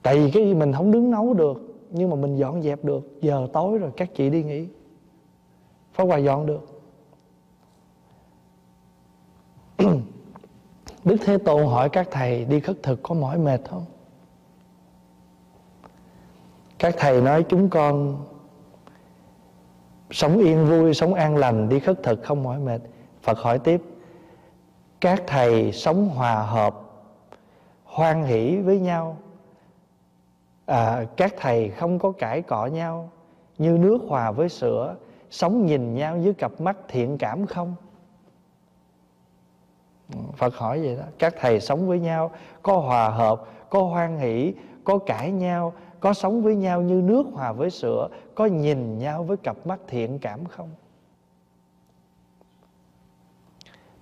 Tại vì cái gì mình không đứng nấu được. Nhưng mà mình dọn dẹp được, Giờ tối rồi các chị đi nghỉ. Pháp Hòa dọn được. *clears throat* Đức Thế Tôn hỏi các thầy đi khất thực có mỏi mệt không? Các thầy nói chúng con sống yên vui, sống an lành, đi khất thực không mỏi mệt. Phật hỏi tiếp, Các thầy sống hòa hợp, Hoan hỷ với nhau à, Các thầy không có cãi cọ nhau Như nước hòa với sữa Sống nhìn nhau với cặp mắt thiện cảm không? Ừ, Phật hỏi vậy đó. Các thầy sống với nhau Có hòa hợp Có hoan hỷ Có cãi nhau Có sống với nhau như nước hòa với sữa Có nhìn nhau với cặp mắt thiện cảm không?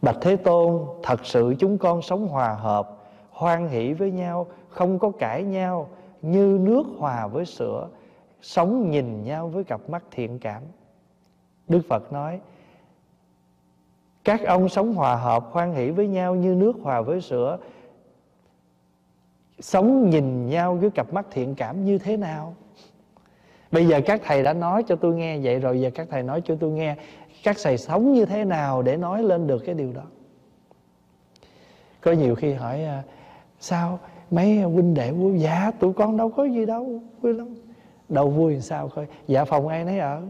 Bạch Thế Tôn Thật sự chúng con sống hòa hợp Hoan hỷ với nhau Không có cãi nhau như nước hòa với sữa, Sống nhìn nhau với cặp mắt thiện cảm. Đức Phật nói, các ông sống hòa hợp hoan hỷ với nhau như nước hòa với sữa. Sống nhìn nhau với cặp mắt thiện cảm như thế nào? Bây giờ các thầy đã nói cho tôi nghe vậy rồi, giờ các thầy nói cho tôi nghe, các thầy sống như thế nào để nói lên được cái điều đó? Có nhiều khi hỏi à, sao mấy huynh đệ vui dạ tụi con đâu có gì đâu, vui lắm. Đâu vui làm sao coi dạ phòng ai nấy ở.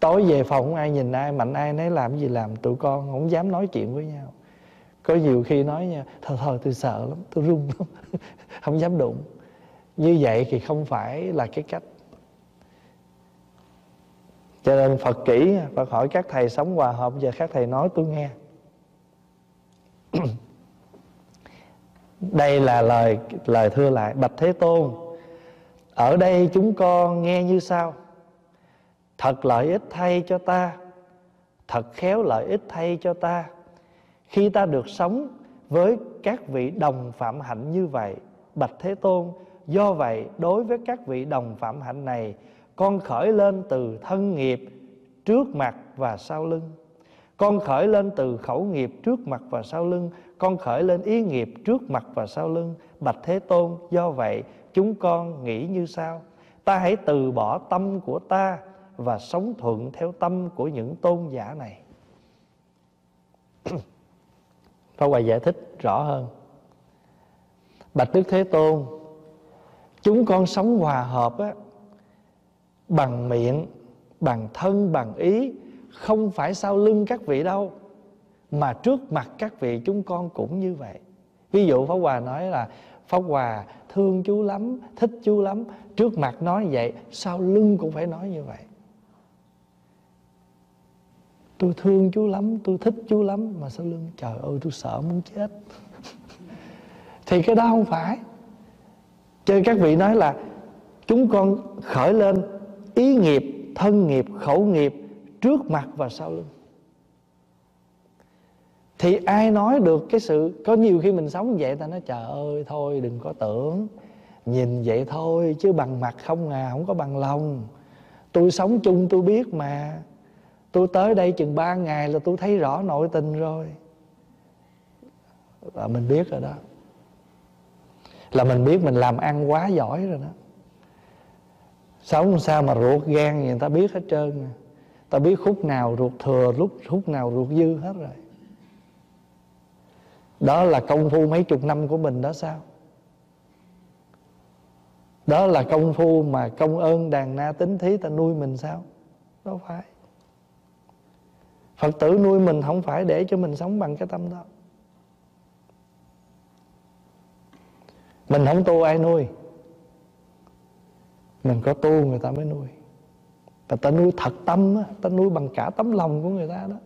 Tối về phòng không ai nhìn ai, mạnh ai nấy làm gì làm, tụi con không dám nói chuyện với nhau. Có nhiều khi nói nha thôi thôi tôi sợ lắm, tôi run lắm, *laughs* không dám đụng. Như vậy thì không phải là cái cách. Cho nên Phật kỹ Phật hỏi các thầy sống hòa hợp, Giờ các thầy nói tôi nghe. *clears throat* Đây là lời lời thưa lại. Bạch Thế Tôn, Ở đây chúng con nghe như sau. Thật lợi ích thay cho ta, Thật khéo lợi ích thay cho ta. Khi ta được sống với các vị đồng phạm hạnh như vậy, Bạch Thế Tôn, Do vậy đối với các vị đồng phạm hạnh này, Con khởi lên từ thân nghiệp trước mặt và sau lưng. Con khởi lên từ khẩu nghiệp trước mặt và sau lưng. Con khởi lên ý nghiệp trước mặt và sau lưng. Bạch Thế Tôn Do vậy chúng con nghĩ như sau. Ta hãy từ bỏ tâm của ta và sống thuận theo tâm của những tôn giả này. *clears throat* Pháp Hòa giải thích rõ hơn. Bạch Đức Thế Tôn Chúng con sống hòa hợp á, Bằng miệng Bằng thân, bằng ý không phải sau lưng các vị đâu, Mà trước mặt các vị chúng con cũng như vậy. Ví dụ Pháp Hòa nói là, Pháp Hòa thương chú lắm, Thích chú lắm, Trước mặt nói vậy, Sau lưng cũng phải nói như vậy. Tôi thương chú lắm, tôi thích chú lắm, mà sau lưng, trời ơi, tôi sợ muốn chết. *laughs* Thì cái đó không phải. Cho các vị nói là, chúng con khởi lên ý nghiệp, thân nghiệp, khẩu nghiệp trước mặt và sau lưng. Thì ai nói được cái sự, có nhiều khi mình sống vậy ta nói, trời ơi, thôi đừng có tưởng. Nhìn vậy thôi, chứ bằng mặt không à không có bằng lòng. Tôi sống chung, tôi biết mà. Tôi tới đây chừng ba ngày là tôi thấy rõ nội tình rồi. Là mình biết rồi đó. Là mình biết mình làm ăn quá giỏi rồi đó. Sống sao mà ruột gan người ta biết hết trơn à ta biết khúc nào ruột thừa, lúc khúc nào ruột dư hết rồi. Đó là công phu mấy chục năm của mình đó sao? Đó là công phu mà công ơn đàn na tính thí ta nuôi mình sao? Đâu phải. Phật tử nuôi mình không phải để cho mình sống bằng cái tâm đó. Mình không tu ai nuôi. Mình có tu người ta mới nuôi. Và ta nuôi thật tâm á, Ta nuôi bằng cả tấm lòng của người ta đó.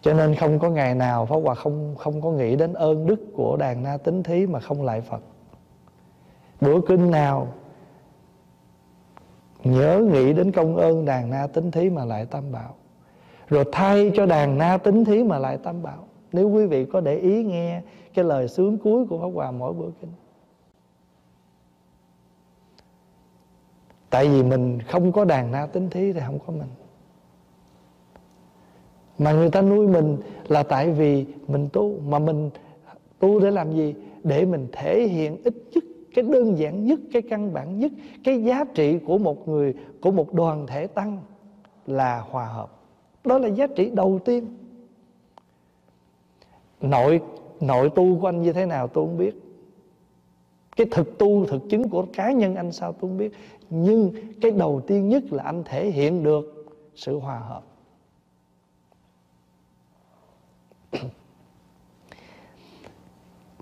Cho nên không có ngày nào Pháp Hòa không không có nghĩ đến ơn đức của đàn na tính thí mà không lại Phật. Bữa kinh nào Nhớ nghĩ đến công ơn đàn na tính thí mà lại tam bảo. Rồi thay cho đàn na tính thí mà lại tam bảo. Nếu quý vị có để ý nghe Cái lời sướng cuối của Pháp Hòa mỗi bữa kinh. Tại vì mình không có đàn na tính thí thì không có mình. Mà người ta nuôi mình là tại vì mình tu, Mà mình tu để làm gì? Để mình thể hiện ít nhất cái đơn giản nhất, cái căn bản nhất, cái giá trị của một người, của một đoàn thể tăng là hòa hợp. Đó là giá trị đầu tiên. Nội nội tu của anh như thế nào tôi không biết. Cái thực tu, thực chứng của cá nhân anh sao tôi không biết nhưng cái đầu tiên nhất là anh thể hiện được sự hòa hợp. *clears throat*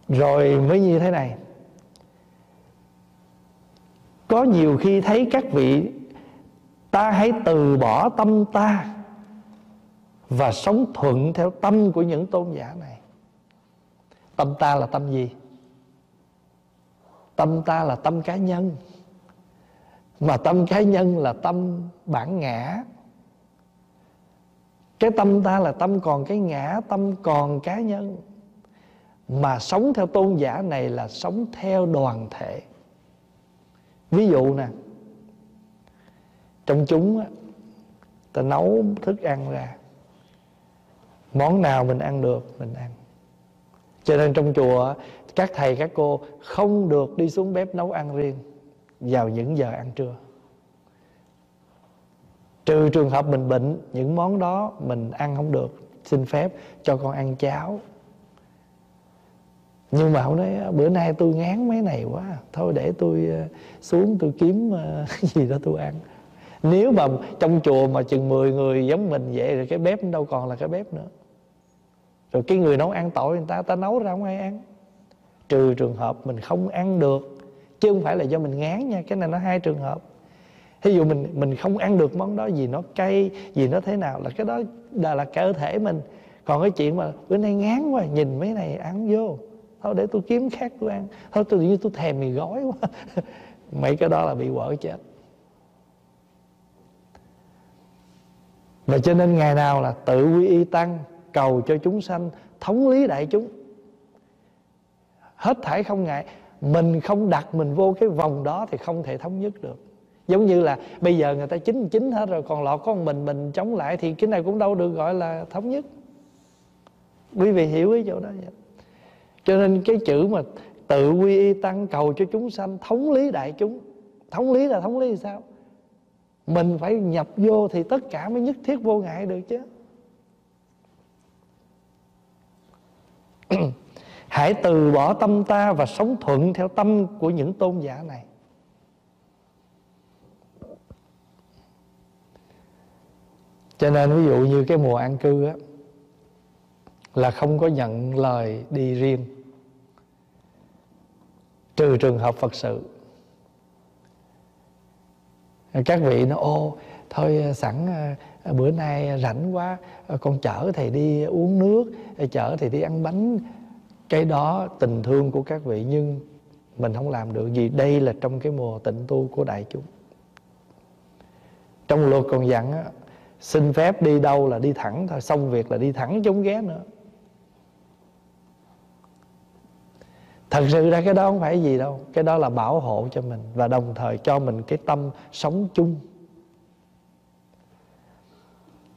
Rồi mới như thế này. Có nhiều khi thấy các vị ta hãy từ bỏ tâm ta và sống thuận theo tâm của những tôn giả này. Tâm ta là tâm gì? Tâm ta là tâm cá nhân mà tâm cá nhân là tâm bản ngã. Cái tâm ta là tâm còn cái ngã, tâm còn cá nhân. Mà sống theo tôn giả này là sống theo đoàn thể. Ví dụ nè, trong chúng á, ta nấu thức ăn ra. Món nào mình ăn được, mình ăn. Cho nên trong chùa các thầy, các cô không được đi xuống bếp nấu ăn riêng vào những giờ ăn trưa. Trừ trường hợp mình bệnh, những món đó mình ăn không được, xin phép cho con ăn cháo. Nhưng mà ông nói bữa nay tôi ngán mấy này quá, thôi để tôi ờ, xuống tôi kiếm ờ, *laughs* gì đó tôi ăn. Nếu mà trong chùa mà chừng 10 người giống mình vậy rồi cái bếp đâu còn là cái bếp nữa. Rồi cái người nấu ăn tội người ta ta nấu ra không ai ăn. Trừ trường hợp mình không ăn được chứ không phải là do mình ngán nha cái này nó hai trường hợp. Ví dụ mình mình không ăn được món đó vì nó cay vì nó thế nào là cái đó là, là cơ thể mình. Còn cái chuyện mà bữa nay ngán quá nhìn mấy này ăn vô. Thôi để tôi kiếm khác tôi ăn. Thôi tôi như tôi thèm mì gói quá. *laughs* Mấy cái đó là bị quở chết. Và cho nên ngày nào là tự quy y tăng cầu cho chúng sanh thống lý đại chúng. Hết thảy không ngại mình không đặt mình vô cái vòng đó thì không thể thống nhất được. Giống như là bây giờ người ta chín chín hết rồi, còn lọt có một mình mình chống lại thì cái này cũng đâu được gọi là thống nhất. Quý vị hiểu cái chỗ đó vậy cho nên cái chữ mà tự quy y tăng cầu cho chúng sanh, thống lý đại chúng, thống lý là thống lý thì sao? Mình phải nhập vô thì tất cả mới nhất thiết vô ngại được chứ. *clears throat* hãy từ bỏ tâm ta và sống thuận theo tâm của những tôn giả này. Cho nên ví dụ như cái mùa an cư á, là không có nhận lời đi riêng. Trừ trường hợp phật sự. Các vị nó ô, thôi sẵn ờ, bữa nay rảnh quá ờ, con chở thầy đi uống nước, chở thầy đi ăn bánh cái đó tình thương của các vị nhưng mình không làm được gì. Đây là trong cái mùa tịnh tu của đại chúng. Trong luật còn dặn á, xin phép đi đâu là đi thẳng thôi xong việc là đi thẳng chống ghé nữa. Thật sự ra cái đó không phải gì đâu. Cái đó là bảo hộ cho mình và đồng thời cho mình cái tâm sống chung.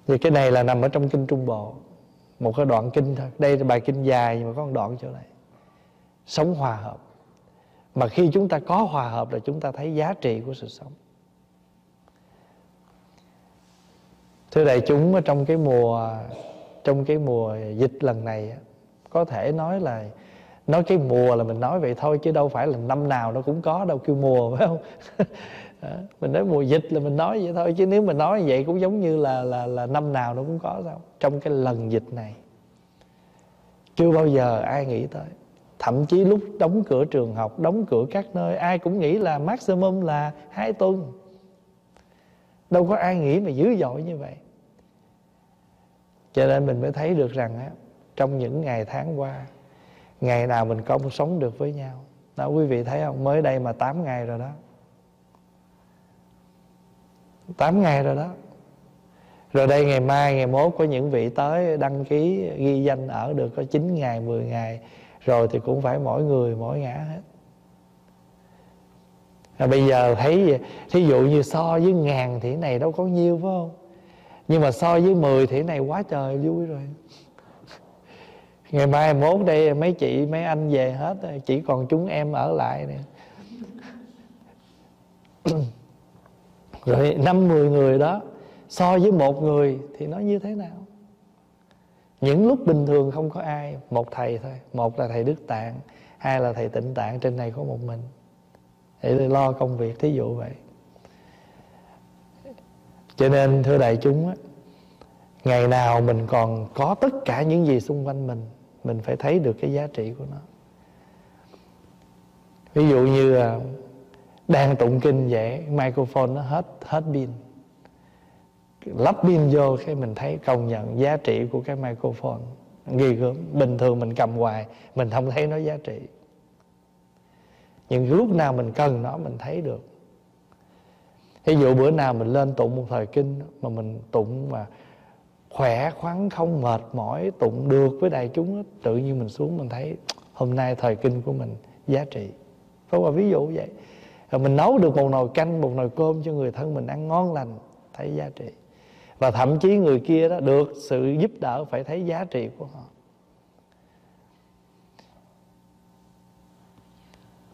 Thì cái này là nằm ở trong kinh trung bộ một cái đoạn kinh thôi. Đây là bài kinh dài nhưng mà có một đoạn chỗ này. Sống hòa hợp. Mà khi chúng ta có hòa hợp là chúng ta thấy giá trị của sự sống. Thưa đại chúng trong cái mùa, trong cái mùa dịch lần này có thể nói là, nói cái mùa là mình nói vậy thôi chứ đâu phải là năm nào nó cũng có đâu, kêu mùa, phải không? *laughs* mình nói mùa dịch là mình nói vậy thôi, chứ nếu mình nói vậy cũng giống như là là là năm nào nó cũng có sao. Trong cái lần dịch này, chưa bao giờ ai nghĩ tới. Thậm chí lúc đóng cửa trường học, đóng cửa các nơi, ai cũng nghĩ là maximum là hai tuần. Đâu có ai nghĩ mà dữ dội như vậy. Cho nên mình mới thấy được rằng á, trong những ngày tháng qua, ngày nào mình không sống được với nhau. Đó, quý vị thấy không? Mới đây mà 8 ngày rồi đó. 8 ngày rồi đó. Rồi đây ngày mai ngày mốt có những vị tới đăng ký ghi danh ở được có 9 ngày 10 ngày. Rồi thì cũng phải mỗi người mỗi ngã hết. À, bây giờ thấy thí dụ như so với ngàn thì này đâu có nhiêu phải không? Nhưng mà so với 10 thì này quá trời vui rồi. *laughs* Ngày mai mốt đây mấy chị mấy anh về hết chỉ còn chúng em ở lại nè. *clears throat* rồi năm mười người đó so với một người thì nó như thế nào? Những lúc bình thường không có ai một thầy thôi. Một là thầy đức tạng hai là thầy tịnh tạng trên này có một mình. Để lo công việc thí dụ vậy. Cho nên thưa đại chúng á, ngày nào mình còn có tất cả những gì xung quanh mình mình phải thấy được cái giá trị của nó. Ví dụ như đang tụng kinh vậy, microphone nó hết hết pin. Lắp pin vô cái mình thấy công nhận giá trị của cái microphone. Ghi gớm. Bình thường mình cầm hoài, mình không thấy nó giá trị. Nhưng lúc nào mình cần nó, mình thấy được. Ví dụ bữa nào mình lên tụng một thời kinh mà mình tụng mà khỏe, khoắn, không mệt mỏi, tụng được với đại chúng tự nhiên mình xuống mình thấy hôm nay thời kinh của mình giá trị. Phải qua ví dụ vậy rồi mình nấu được một nồi canh, một nồi cơm cho người thân mình ăn ngon lành, thấy giá trị. Và thậm chí người kia đó được sự giúp đỡ phải thấy giá trị của họ.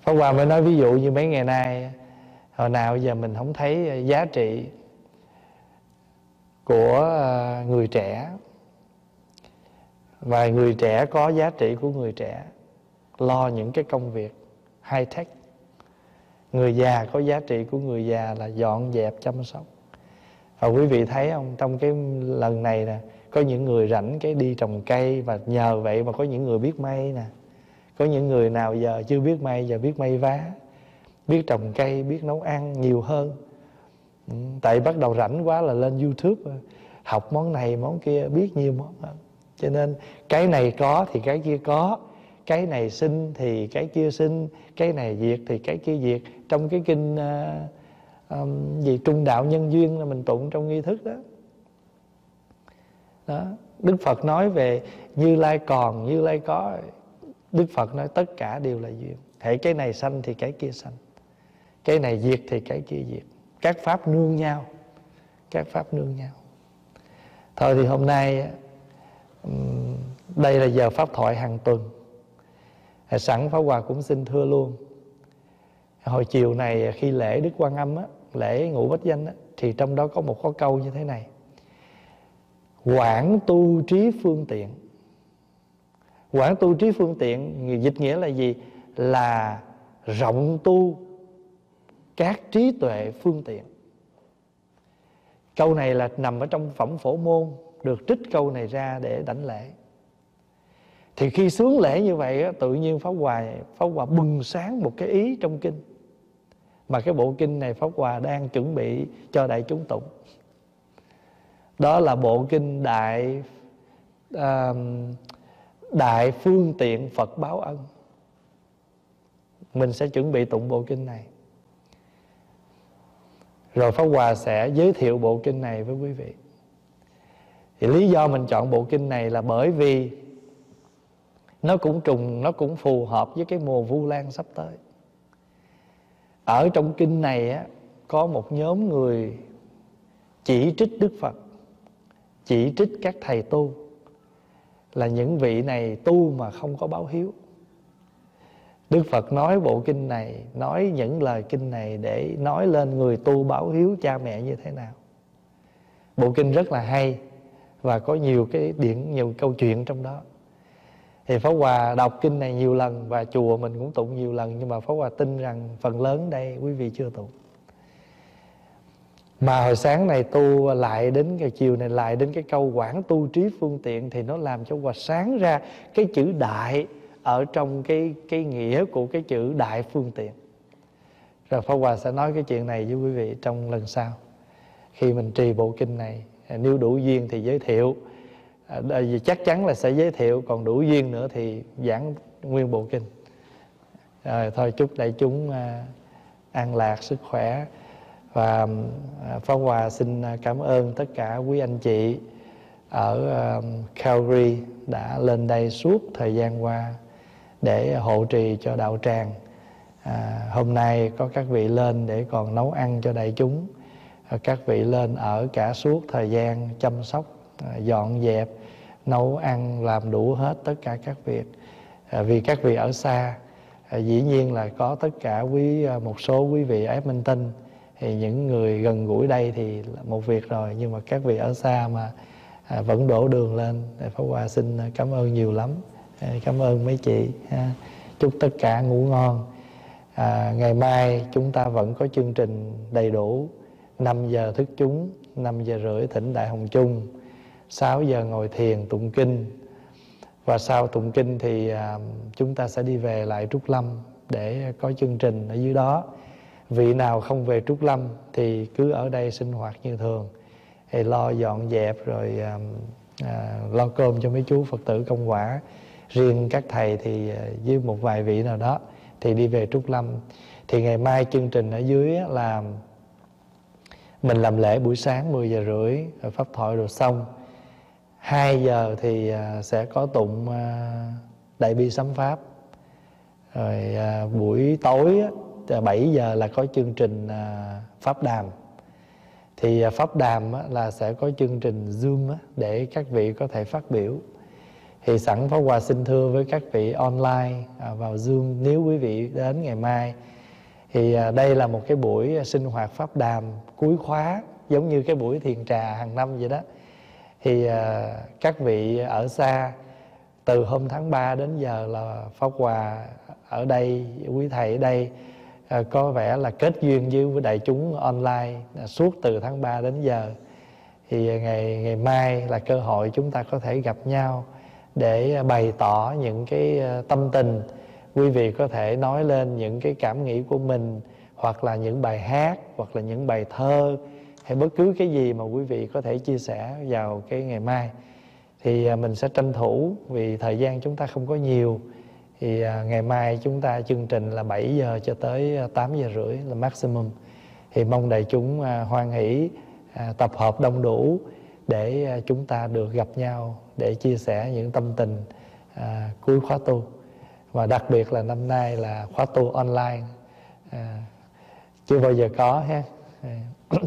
Pháp Hòa mới nói ví dụ như mấy ngày nay, Hồi nào giờ mình không thấy giá trị Của à, người trẻ. Và người trẻ có giá trị của người trẻ. Lo những cái công việc high tech. Người già có giá trị của người già là dọn dẹp chăm sóc. Và quý vị thấy không, trong cái lần này nè, có những người rảnh cái đi trồng cây và nhờ vậy mà có những người biết may nè. Có những người nào giờ chưa biết may, giờ biết may vá, biết trồng cây, biết nấu ăn nhiều hơn. Ừ, tại bắt đầu rảnh quá là lên youtube ờ, học món này, món kia, biết nhiều món hơn. Cho nên cái này có thì cái kia có cái này sinh thì cái kia sinh cái này diệt thì cái kia diệt. Trong cái kinh uh, um, gì trung đạo nhân duyên là mình tụng trong nghi thức đó. Đó đức phật nói về như lai còn như lai có. Đức phật nói tất cả đều là duyên. Hễ cái này sanh thì cái kia sanh. Cái này diệt thì cái kia diệt. Các pháp nương nhau. Các pháp nương nhau. Thôi thì hôm nay đây là giờ pháp thoại hàng tuần sẵn pháp hòa cũng xin thưa luôn. Hồi chiều này khi lễ đức quan âm á lễ ngũ bách danh á, thì trong đó có một có câu như thế này. Quảng tu trí phương tiện. Quảng tu trí phương tiện dịch nghĩa là gì? Là rộng tu các trí tuệ phương tiện. Câu này là nằm ở trong phẩm phổ môn được trích câu này ra để đảnh lễ thì khi sướng lễ như vậy tự nhiên pháp hòa pháp hòa bừng sáng một cái ý trong kinh. Mà cái bộ kinh này pháp hòa đang chuẩn bị cho đại chúng tụng. Đó là bộ kinh đại uh, đại phương tiện phật báo ân. Mình sẽ chuẩn bị tụng bộ kinh này. Rồi pháp hòa sẽ giới thiệu bộ kinh này với quý vị. Thì lý do mình chọn bộ kinh này là bởi vì nó cũng trùng nó cũng phù hợp với cái mùa vu lan sắp tới. Ở trong kinh này á, có một nhóm người chỉ trích Đức Phật chỉ trích các thầy tu là những vị này tu mà không có báo hiếu. Đức Phật nói bộ kinh này Nói những lời kinh này Để nói lên người tu báo hiếu cha mẹ như thế nào. Bộ kinh rất là hay Và có nhiều cái điển Nhiều câu chuyện trong đó thì Pháp Hòa đọc kinh này nhiều lần và chùa mình cũng tụng nhiều lần nhưng mà Pháp Hòa tin rằng phần lớn đây quý vị chưa tụng. Mà hồi sáng này tu lại đến cái chiều này lại đến cái câu quảng tu trí phương tiện thì nó làm cho Hòa sáng ra cái chữ đại ở trong cái cái nghĩa của cái chữ đại phương tiện. Rồi Pháp Hòa sẽ nói cái chuyện này với quý vị trong lần sau. Khi mình trì bộ kinh này, nếu đủ duyên thì giới thiệu à, chắc chắn là sẽ giới thiệu còn đủ duyên nữa thì giảng nguyên bộ kinh. Rồi thôi chúc đại chúng à, an lạc sức khỏe. Và à, Pháp Hòa xin à, cảm ơn tất cả quý anh chị ở à, Calgary đã lên đây suốt thời gian qua để hộ trì cho đạo tràng. À, hôm nay có các vị lên để còn nấu ăn cho đại chúng. Các vị lên ở cả suốt thời gian chăm sóc à, dọn dẹp nấu ăn làm đủ hết tất cả các việc. À, vì các vị ở xa à, dĩ nhiên là có tất cả quý à, một số quý vị ở minh tinh. Thì những người gần gũi đây thì một việc rồi nhưng mà các vị ở xa mà à, vẫn đổ đường lên. Pháp Hòa xin à, cảm ơn nhiều lắm. À, cảm ơn mấy chị ha. chúc tất cả ngủ ngon. À, ngày mai chúng ta vẫn có chương trình đầy đủ. 5 giờ thức chúng 5 giờ rưỡi thỉnh đại hồng chung. 6 giờ ngồi thiền tụng kinh. Và sau tụng kinh thì à, chúng ta sẽ đi về lại Trúc Lâm để có chương trình ở dưới đó. Vị nào không về Trúc Lâm thì cứ ở đây sinh hoạt như thường. Thì lo dọn dẹp rồi à, à lo cơm cho mấy chú Phật tử công quả. Riêng các thầy thì à, với một vài vị nào đó thì đi về Trúc Lâm. Thì ngày mai chương trình ở dưới là mình làm lễ buổi sáng 10 giờ rưỡi rồi pháp thoại rồi xong. 2 giờ thì à, sẽ có tụng à, đại bi sấm pháp. Rồi à, buổi tối 7 giờ là có chương trình pháp đàm. Thì pháp đàm là sẽ có chương trình zoom để các vị có thể phát biểu. Thì sẵn Pháp Hòa xin thưa với các vị online vào Zoom nếu quý vị đến ngày mai. Thì đây là một cái buổi sinh hoạt pháp đàm cuối khóa, giống như cái buổi thiền trà hàng năm vậy đó thì à, các vị ở xa từ hôm tháng 3 đến giờ là Pháp Hòa ở đây quý thầy ở đây à, có vẻ là kết duyên với đại chúng online à, suốt từ tháng 3 đến giờ. Thì à, ngày ngày mai là cơ hội chúng ta có thể gặp nhau để bày tỏ những cái à, tâm tình. Quý vị có thể nói lên những cái cảm nghĩ của mình hoặc là những bài hát hoặc là những bài thơ hay bất cứ cái gì mà quý vị có thể chia sẻ vào cái ngày mai. Thì à, mình sẽ tranh thủ, vì thời gian chúng ta không có nhiều, thì à, ngày mai chúng ta chương trình là 7 giờ cho tới à, 8 giờ rưỡi là maximum. Thì mong đại chúng hoan hỷ tập hợp đông đủ để chúng ta được gặp nhau để chia sẻ những tâm tình cuối khóa tu. Và đặc biệt là năm nay là khóa tu online chưa bao giờ có ha. Dạ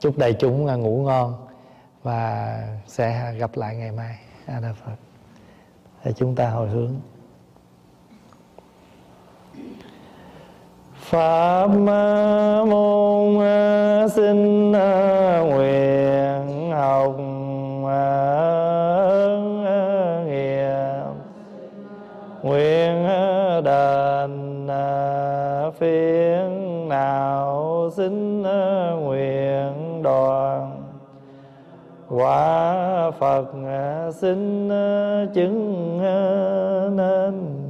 chúc đại chúng à, ngủ ngon và sẽ gặp lại ngày mai. A đà phật. Để chúng ta hồi hướng. Pháp môn à, xin à, nguyện học nghiệp. Nguyện đền phiền nào xin nguyện đoàn. Quả phật xin ờ, chứng ờ, nên.